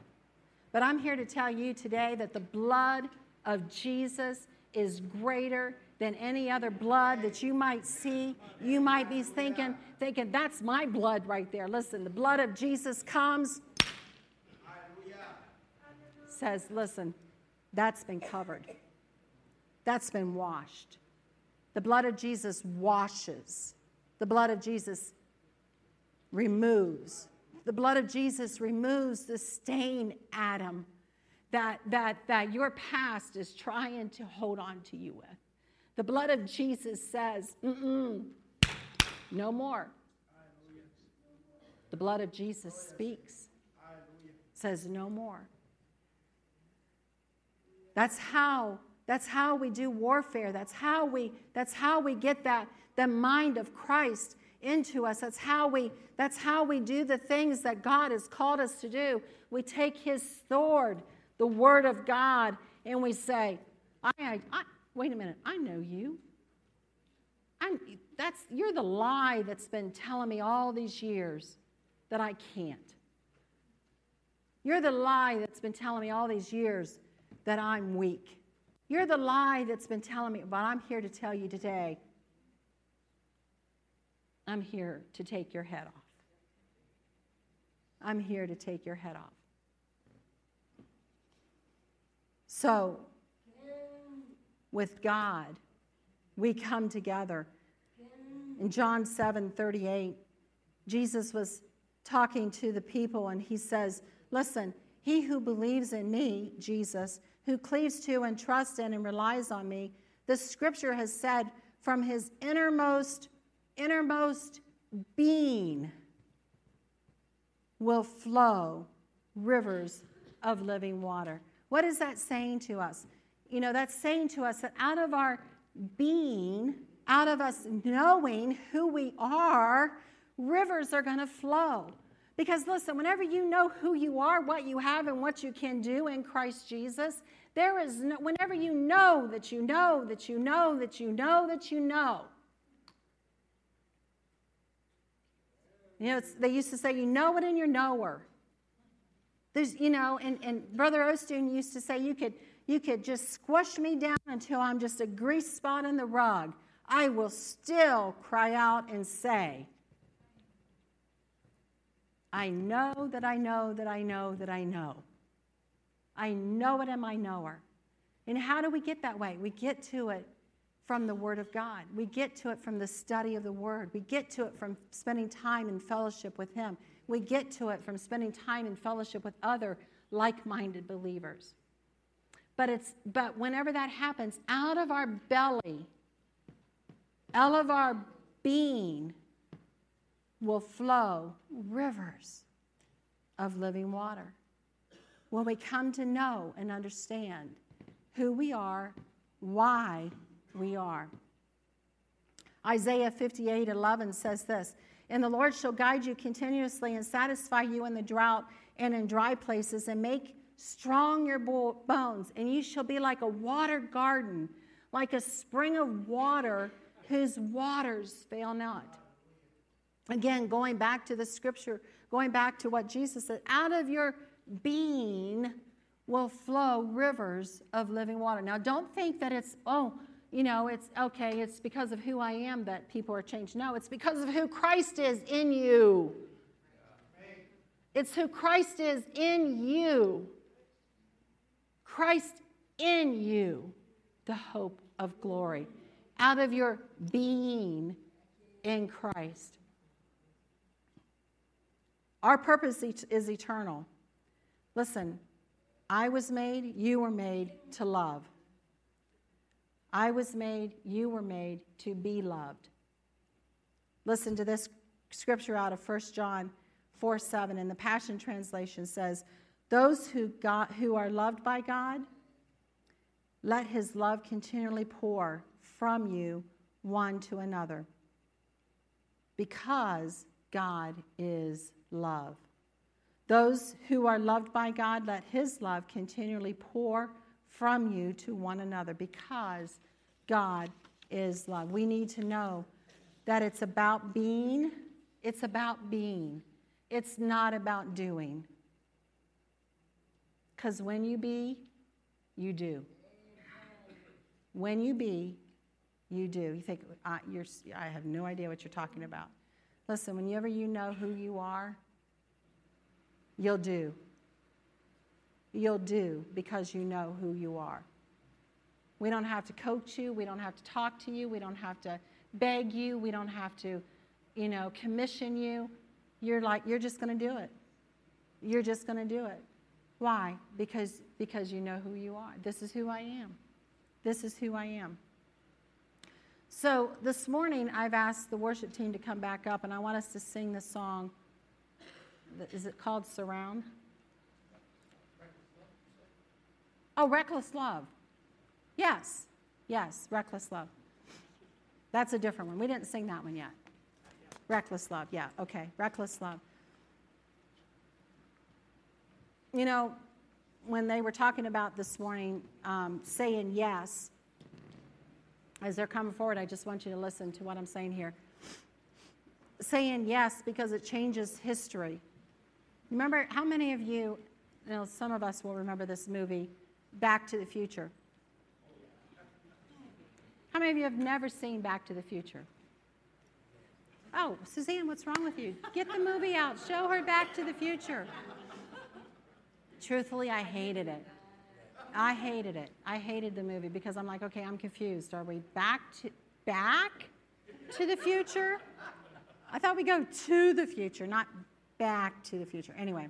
Speaker 1: But I'm here to tell you today that the blood of Jesus is greater than any other blood that you might see. You might be thinking, thinking, that's my blood right there. Listen, the blood of Jesus comes, says, listen, that's been covered. That's been washed. The blood of Jesus washes. The blood of Jesus removes. The blood of Jesus removes the stain, Adam, that, that, that your past is trying to hold on to you with. The blood of Jesus says, no more. The blood of Jesus speaks, says, no more. That's how that's how we do warfare. That's how we that's how we get that the mind of Christ into us. That's how we that's how we do the things that God has called us to do. We take his sword, the word of God, and we say, I, I, wait a minute, I know you. I'm, that's, you're the lie that's been telling me all these years that I can't. You're the lie that's been telling me all these years that I'm weak. You're the lie that's been telling me, but I'm here to tell you today I'm here to take your head off. I'm here to take your head off. So, with God, we come together. In John 7 38, Jesus was talking to the people and he says, Listen, he who believes in me, Jesus, who cleaves to and trusts in and relies on me, the scripture has said, from his innermost, innermost being will flow rivers of living water. What is that saying to us? You know, that's saying to us that out of our being, out of us knowing who we are, rivers are going to flow. Because listen, whenever you know who you are, what you have, and what you can do in Christ Jesus, there is no, whenever you know that you know that you know that you know that you know. You know, they used to say, you know it in your knower. There's, you know, and, and Brother Osteen used to say, you could, you could just squash me down until I'm just a grease spot in the rug. I will still cry out and say, I know that I know that I know that I know. I know it in my knower. And how do we get that way? We get to it from the Word of God. We get to it from the study of the Word. We get to it from spending time in fellowship with Him. We get to it from spending time in fellowship with other like minded believers. But, it's, but whenever that happens, out of our belly, out of our being, will flow rivers of living water. When we come to know and understand who we are, why we are. Isaiah 58 11 says this And the Lord shall guide you continuously and satisfy you in the drought and in dry places and make strong your bones, and you shall be like a water garden, like a spring of water whose waters fail not. Again, going back to the scripture, going back to what Jesus said, out of your being will flow rivers of living water. Now, don't think that it's, oh, you know, it's okay, it's because of who I am that people are changed. No, it's because of who Christ is in you. It's who Christ is in you. Christ in you, the hope of glory. Out of your being in Christ. Our purpose is eternal. Listen, I was made, you were made to love. I was made, you were made to be loved. Listen to this scripture out of 1 John 4 7 in the Passion Translation says, Those who, who are loved by God, let his love continually pour from you one to another. Because God is love. Those who are loved by God, let his love continually pour from you to one another because God is love. We need to know that it's about being, it's about being. It's not about doing. Because when you be, you do. When you be, you do. You think, I, I have no idea what you're talking about. Listen, whenever you know who you are, you'll do. You'll do because you know who you are. We don't have to coach you. We don't have to talk to you. We don't have to beg you. We don't have to, you know, commission you. You're like, you're just going to do it. You're just going to do it. Why? Because, because you know who you are. This is who I am. This is who I am. So this morning, I've asked the worship team to come back up, and I want us to sing the song. Is it called Surround? Oh, Reckless Love. Yes, yes, Reckless Love. That's a different one. We didn't sing that one yet. Reckless Love, yeah, okay, Reckless Love. You know, when they were talking about this morning um, saying yes, as they're coming forward, I just want you to listen to what I'm saying here. Saying yes because it changes history. Remember, how many of you, you know, some of us will remember this movie, Back to the Future. How many of you have never seen Back to the Future? Oh, Suzanne, what's wrong with you? Get the movie out. Show her Back to the Future. Truthfully, I hated it. I hated it. I hated the movie because I'm like, okay, I'm confused. Are we back to back to the future? I thought we go to the future, not back to the future. Anyway,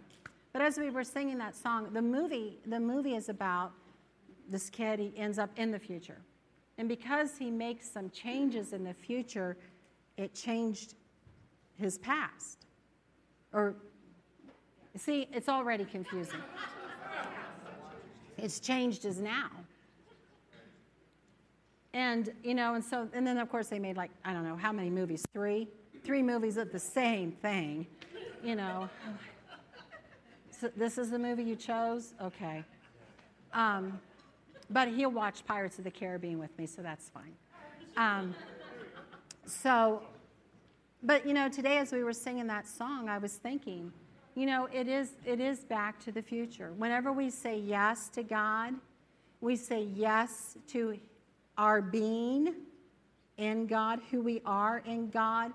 Speaker 1: but as we were singing that song, the movie, the movie is about this kid. He ends up in the future, and because he makes some changes in the future, it changed his past. Or, see, it's already confusing. It's changed as now. And, you know, and so, and then of course they made like, I don't know, how many movies? Three? Three movies of the same thing, you know. So this is the movie you chose? Okay. Um, but he'll watch Pirates of the Caribbean with me, so that's fine. Um, so, but you know, today as we were singing that song, I was thinking, you know, it is, it is back to the future. Whenever we say yes to God, we say yes to our being in God, who we are in God,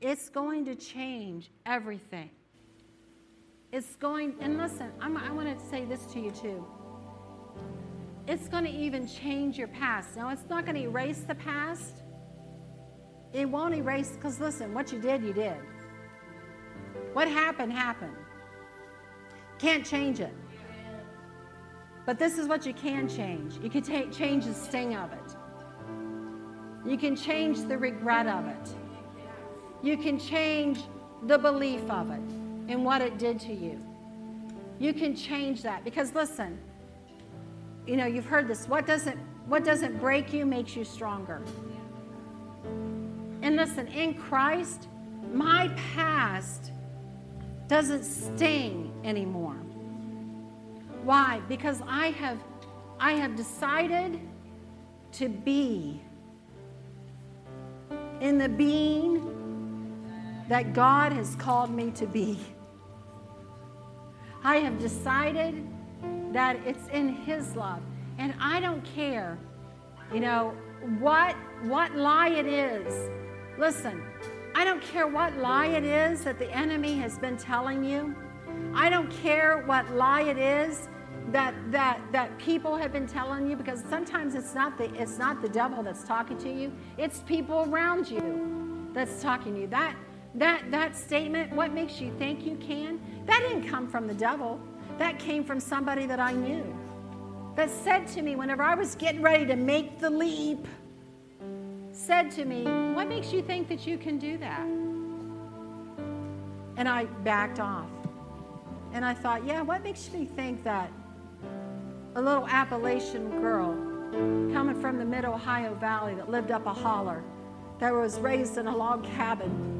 Speaker 1: it's going to change everything. It's going, and listen, I'm, I want to say this to you too it's going to even change your past. Now, it's not going to erase the past. It won't erase, because listen, what you did, you did. What happened, happened. Can't change it. But this is what you can change. You can take, change the sting of it. You can change the regret of it. You can change the belief of it and what it did to you. You can change that because listen, you know, you've heard this. What doesn't what doesn't break you makes you stronger. And listen, in Christ, my past doesn't sting anymore. Why? Because I have I have decided to be in the being that God has called me to be. I have decided that it's in His love. And I don't care, you know, what, what lie it is. Listen, I don't care what lie it is that the enemy has been telling you. I don't care what lie it is that that that people have been telling you because sometimes it's not the it's not the devil that's talking to you. It's people around you that's talking to you. That that that statement what makes you think you can? That didn't come from the devil. That came from somebody that i knew that said to me whenever i was getting ready to make the leap said to me what makes you think that you can do that and i backed off and i thought yeah what makes me think that a little Appalachian girl coming from the mid Ohio Valley that lived up a holler, that was raised in a log cabin.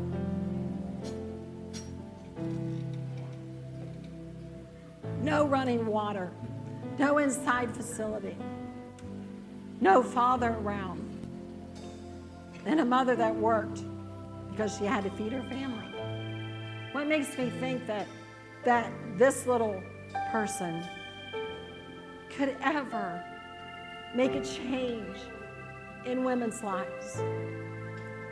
Speaker 1: No running water, no inside facility, no father around, and a mother that worked because she had to feed her family. What makes me think that, that this little person could ever make a change in women's lives,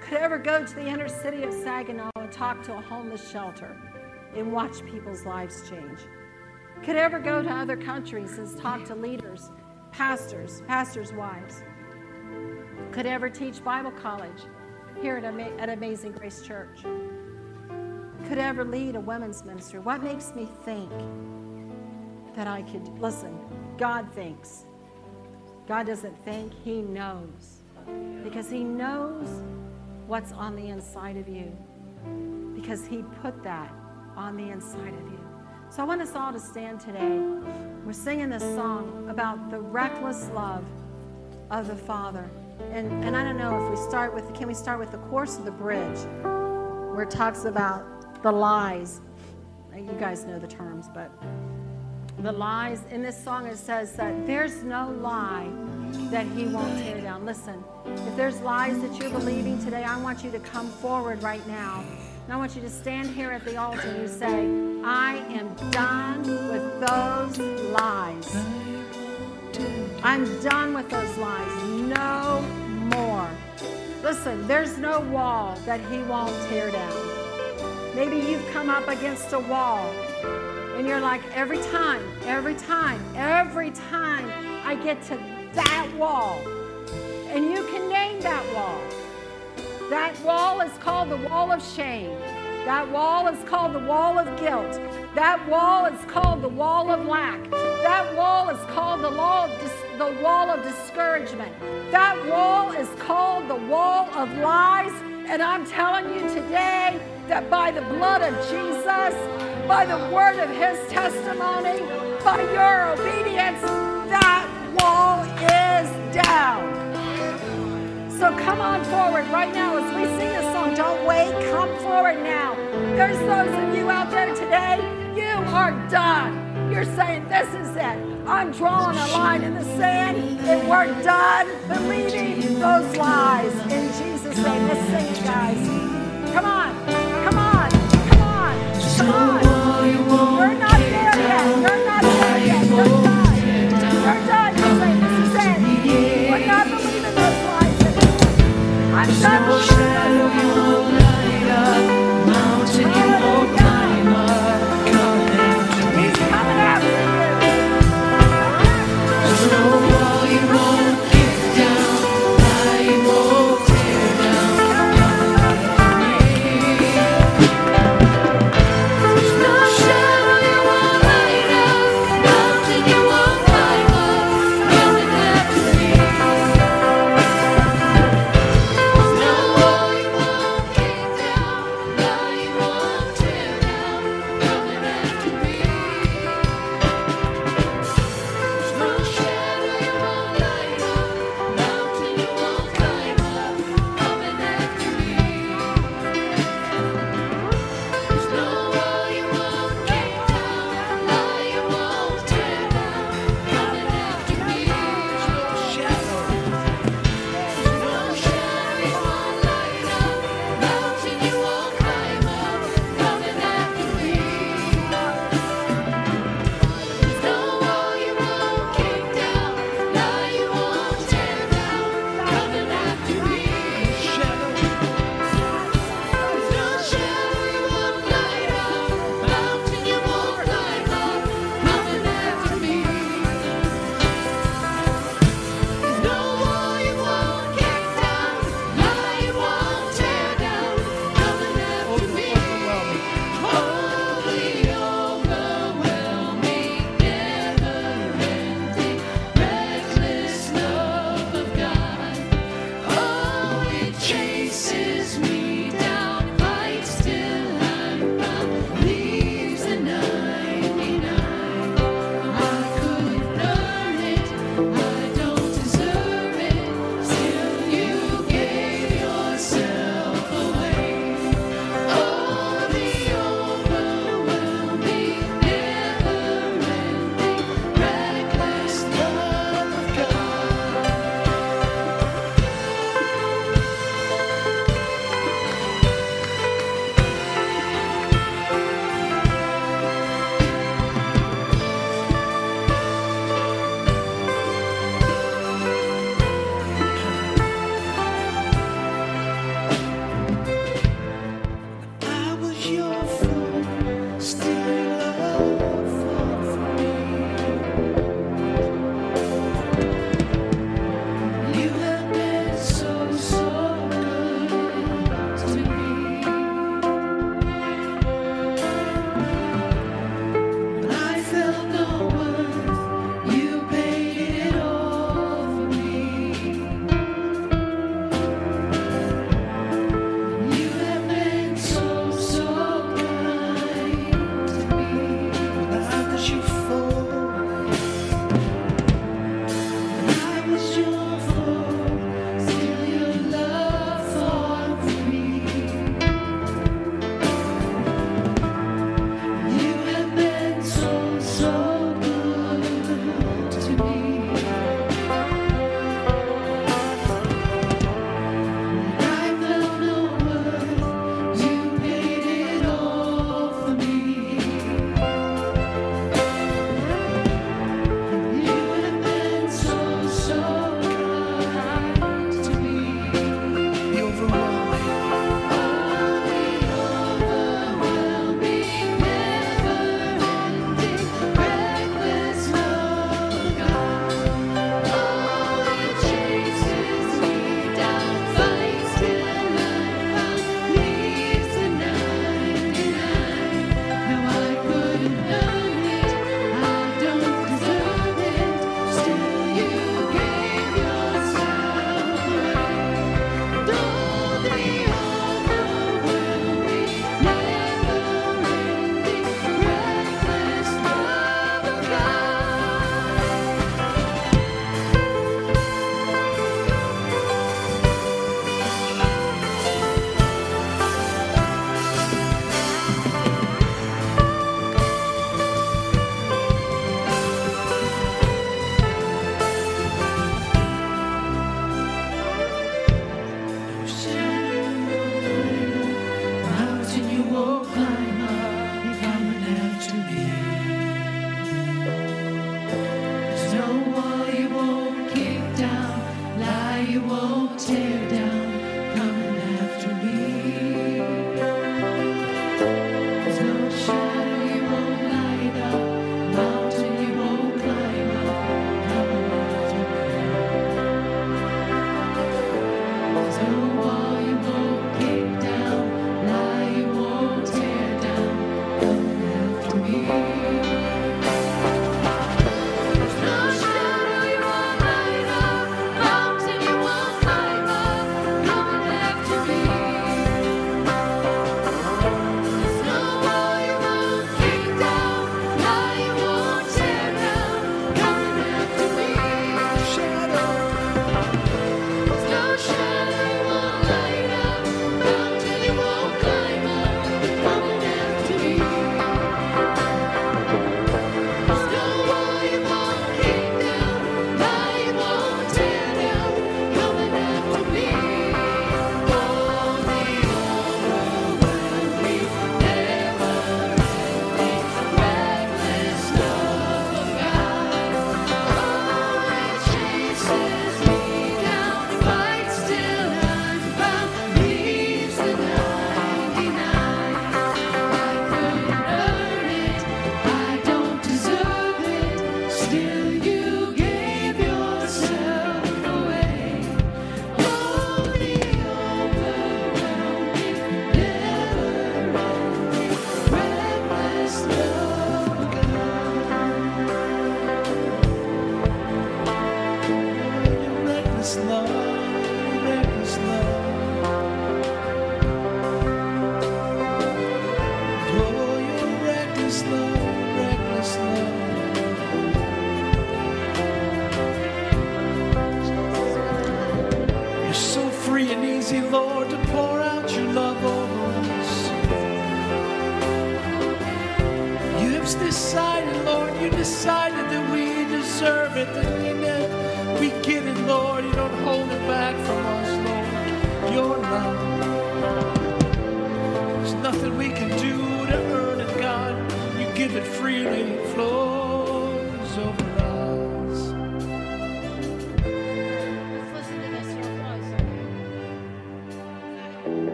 Speaker 1: could ever go to the inner city of Saginaw and talk to a homeless shelter and watch people's lives change, could ever go to other countries and talk to leaders, pastors, pastors' wives, could ever teach Bible college here at, at Amazing Grace Church, could ever lead a women's ministry. What makes me think that I could, listen, God thinks. God doesn't think, He knows. Because He knows what's on the inside of you. Because He put that on the inside of you. So I want us all to stand today. We're singing this song about the reckless love of the Father. And, and I don't know if we start with, can we start with the course of the bridge, where it talks about the lies. You guys know the terms, but the lies. In this song, it says that there's no lie that he won't tear down. Listen, if there's lies that you're believing today, I want you to come forward right now. And I want you to stand here at the altar and you say, I am done with those lies. I'm done with those lies. No more. Listen, there's no wall that he won't tear down. Maybe you've come up against a wall and you're like, every time, every time, every time I get to that wall, and you can name that wall. That wall is called the wall of shame. That wall is called the wall of guilt. That wall is called the wall of lack. That wall is called the, law of dis- the wall of discouragement. That wall is called the wall of lies. And I'm telling you today that by the blood of Jesus, by the word of his testimony, by your obedience, that wall is down. So come on forward right now as we sing song. Don't wait, come forward now. There's those of you out there today, you are done. You're saying, This is it. I'm drawing a line in the sand, and we're done believing those lies. In Jesus' name, let's sing it, guys. Come on, come on, come on, come on. I'm done believing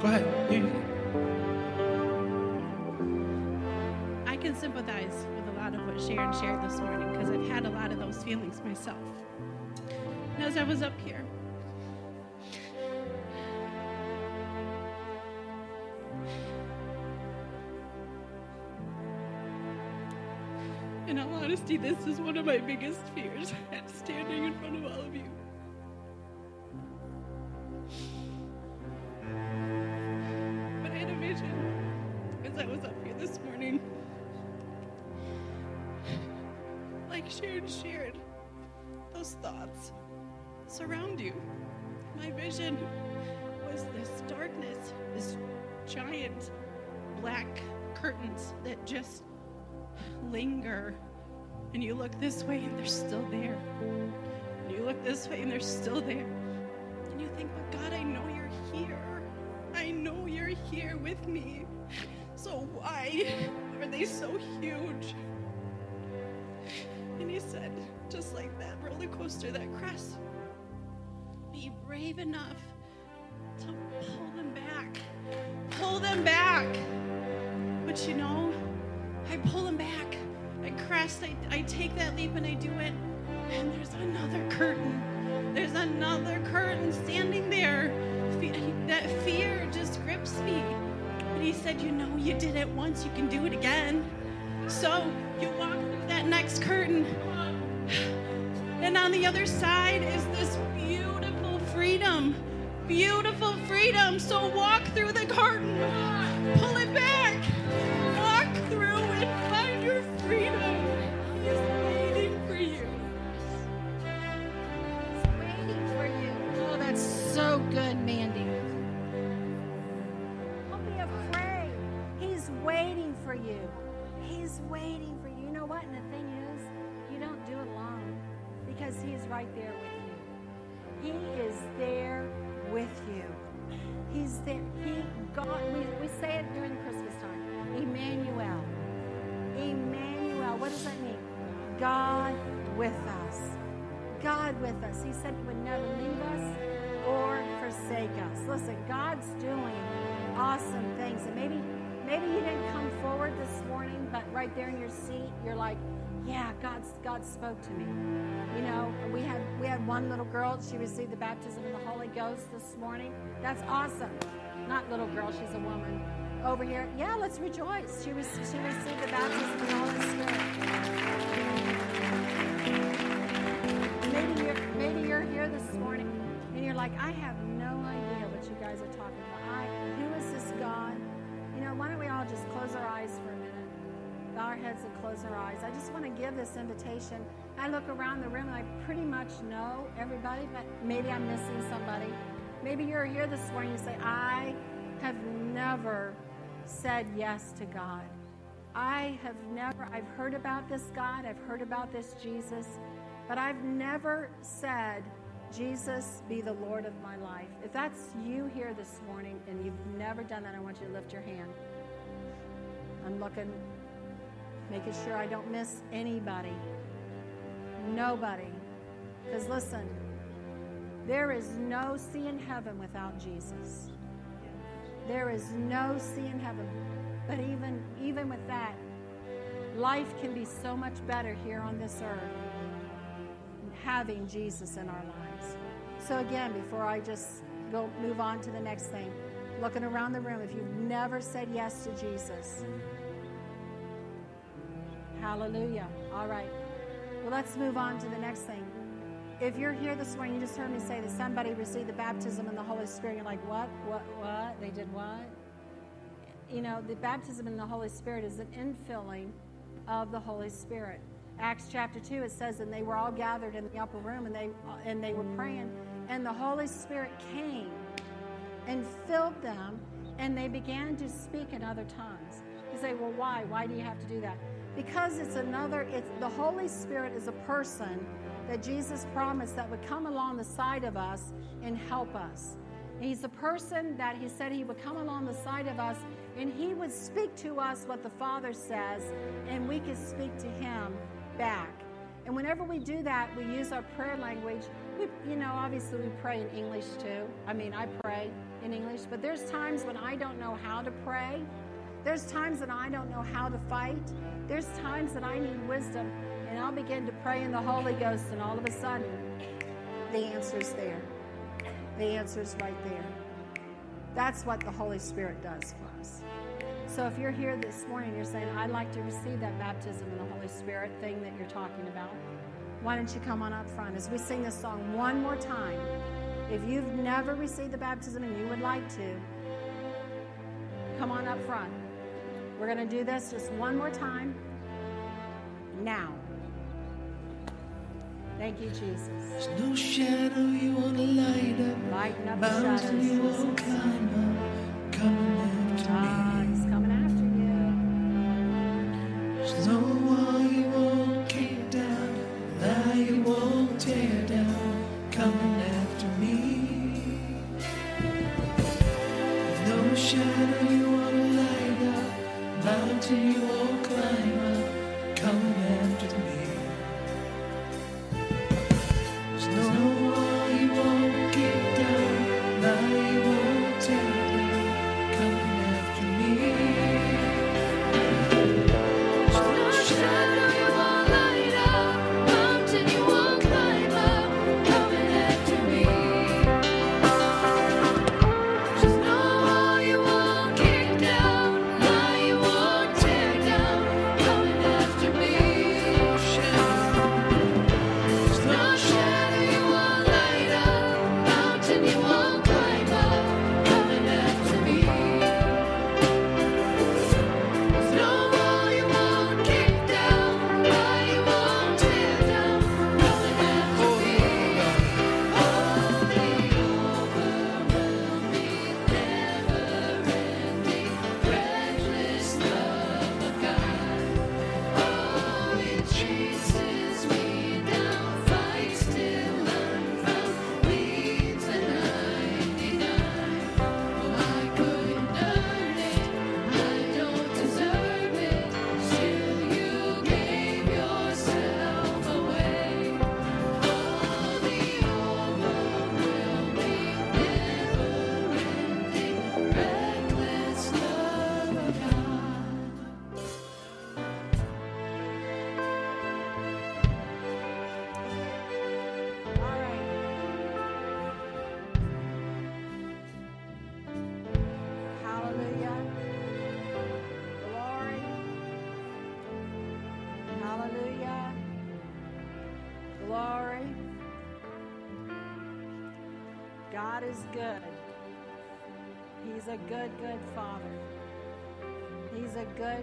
Speaker 2: Go ahead. You-
Speaker 3: I can sympathize with a lot of what Sharon shared this morning because I've had a lot of those feelings myself. And as I was up here, in all honesty, this is one of my biggest fears standing in front of all of you. Was this darkness, this giant black curtains that just linger. And you look this way and they're still there. And you look this way and they're still there. And you think, but God, I know you're here. I know you're here with me. So why are they so huge? And he said, just like that roller coaster, that crest, be brave enough to pull them back. Pull them back. But you know, I pull them back. I crest, I, I take that leap and I do it. And there's another curtain. There's another curtain standing there. That fear just grips me. And he said, You know, you did it once, you can do it again. So you walk through that next curtain. And on the other side is this beautiful freedom. Beautiful freedom. So walk through the curtain. Pull it back. Walk through and find your freedom. He's waiting for you.
Speaker 1: He's waiting for you. Oh, that's so good, Mandy. Don't be afraid. He's waiting for you. He's waiting for you. You know what? And the thing is, you don't do it alone because He's right there with you. He is there with you. He's there. He God. We, we say it during Christmas time. Emmanuel. Emmanuel. What does that mean? God with us. God with us. He said he would never leave us or forsake us. Listen, God's doing awesome things. And maybe maybe you didn't come forward this morning, but right there in your seat, you're like, yeah, God's God spoke to me. You know, we had we had one little girl, she received the baptism of the Holy Ghost this morning. That's awesome. Not little girl, she's a woman. Over here, yeah, let's rejoice. She was she received the baptism of the Holy Spirit. Maybe you're, maybe you're here this morning and you're like, I have no idea what you guys are talking about. I, who is this God? You know, why don't we all just close our eyes for? Bow our heads and close our eyes. I just want to give this invitation. I look around the room and I pretty much know everybody, but maybe I'm missing somebody. Maybe you're here this morning you say, I have never said yes to God. I have never, I've heard about this God, I've heard about this Jesus, but I've never said, Jesus, be the Lord of my life. If that's you here this morning and you've never done that, I want you to lift your hand. I'm looking, making sure I don't miss anybody. Nobody. Because listen, there is no sea in heaven without Jesus. There is no sea in heaven. But even even with that, life can be so much better here on this earth having Jesus in our lives. So again, before I just go move on to the next thing, looking around the room, if you've never said yes to Jesus, hallelujah. All right. Well, let's move on to the next thing. if you're here this morning, you just heard me say that somebody received the baptism in the Holy Spirit. You're like, what? What? What? They did what? You know, the baptism in the Holy Spirit is an infilling of the Holy Spirit. Acts chapter 2, it says, and they were all gathered in the upper room and they, and they were praying, and the Holy Spirit came and filled them, and they began to speak in other tongues. You say, well, why? Why do you have to do that? Because it's another, it's the Holy Spirit is a person that Jesus promised that would come along the side of us and help us. He's a person that he said he would come along the side of us and he would speak to us what the Father says, and we could speak to him back. And whenever we do that, we use our prayer language. We, you know, obviously we pray in English too. I mean, I pray in English, but there's times when I don't know how to pray. There's times that I don't know how to fight. There's times that I need wisdom, and I'll begin to pray in the Holy Ghost, and all of a sudden, the answer's there. The answer's right there. That's what the Holy Spirit does for us. So if you're here this morning, you're saying, I'd like to receive that baptism in the Holy Spirit thing that you're talking about, why don't you come on up front as we sing this song one more time? If you've never received the baptism and you would like to, come on up front. We're going to do this just one more time now. Thank you, Jesus.
Speaker 2: There's no shadow you want to light up,
Speaker 1: Lighten up the shadows.
Speaker 2: you won't climb up, coming after
Speaker 1: Ah,
Speaker 2: me. Mountain you won't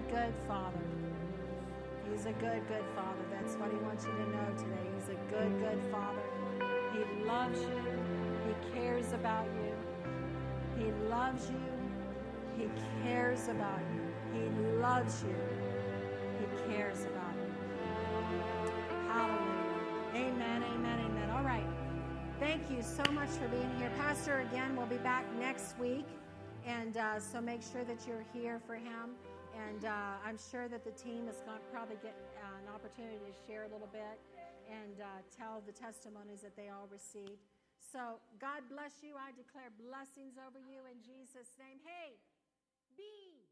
Speaker 1: good, Father. He's a good, good Father. That's what He wants you to know today. He's a good, good Father. He loves you. He cares about you. He loves you. He cares about you. He loves you. He cares about you. Hallelujah. Amen, amen, amen. All right. Thank you so much for being here. Pastor, again, we will be back next week. And uh, so make sure that you're here for him. And uh, I'm sure that the team is going to probably get uh, an opportunity to share a little bit and uh, tell the testimonies that they all received. So God bless you. I declare blessings over you in Jesus' name. Hey, be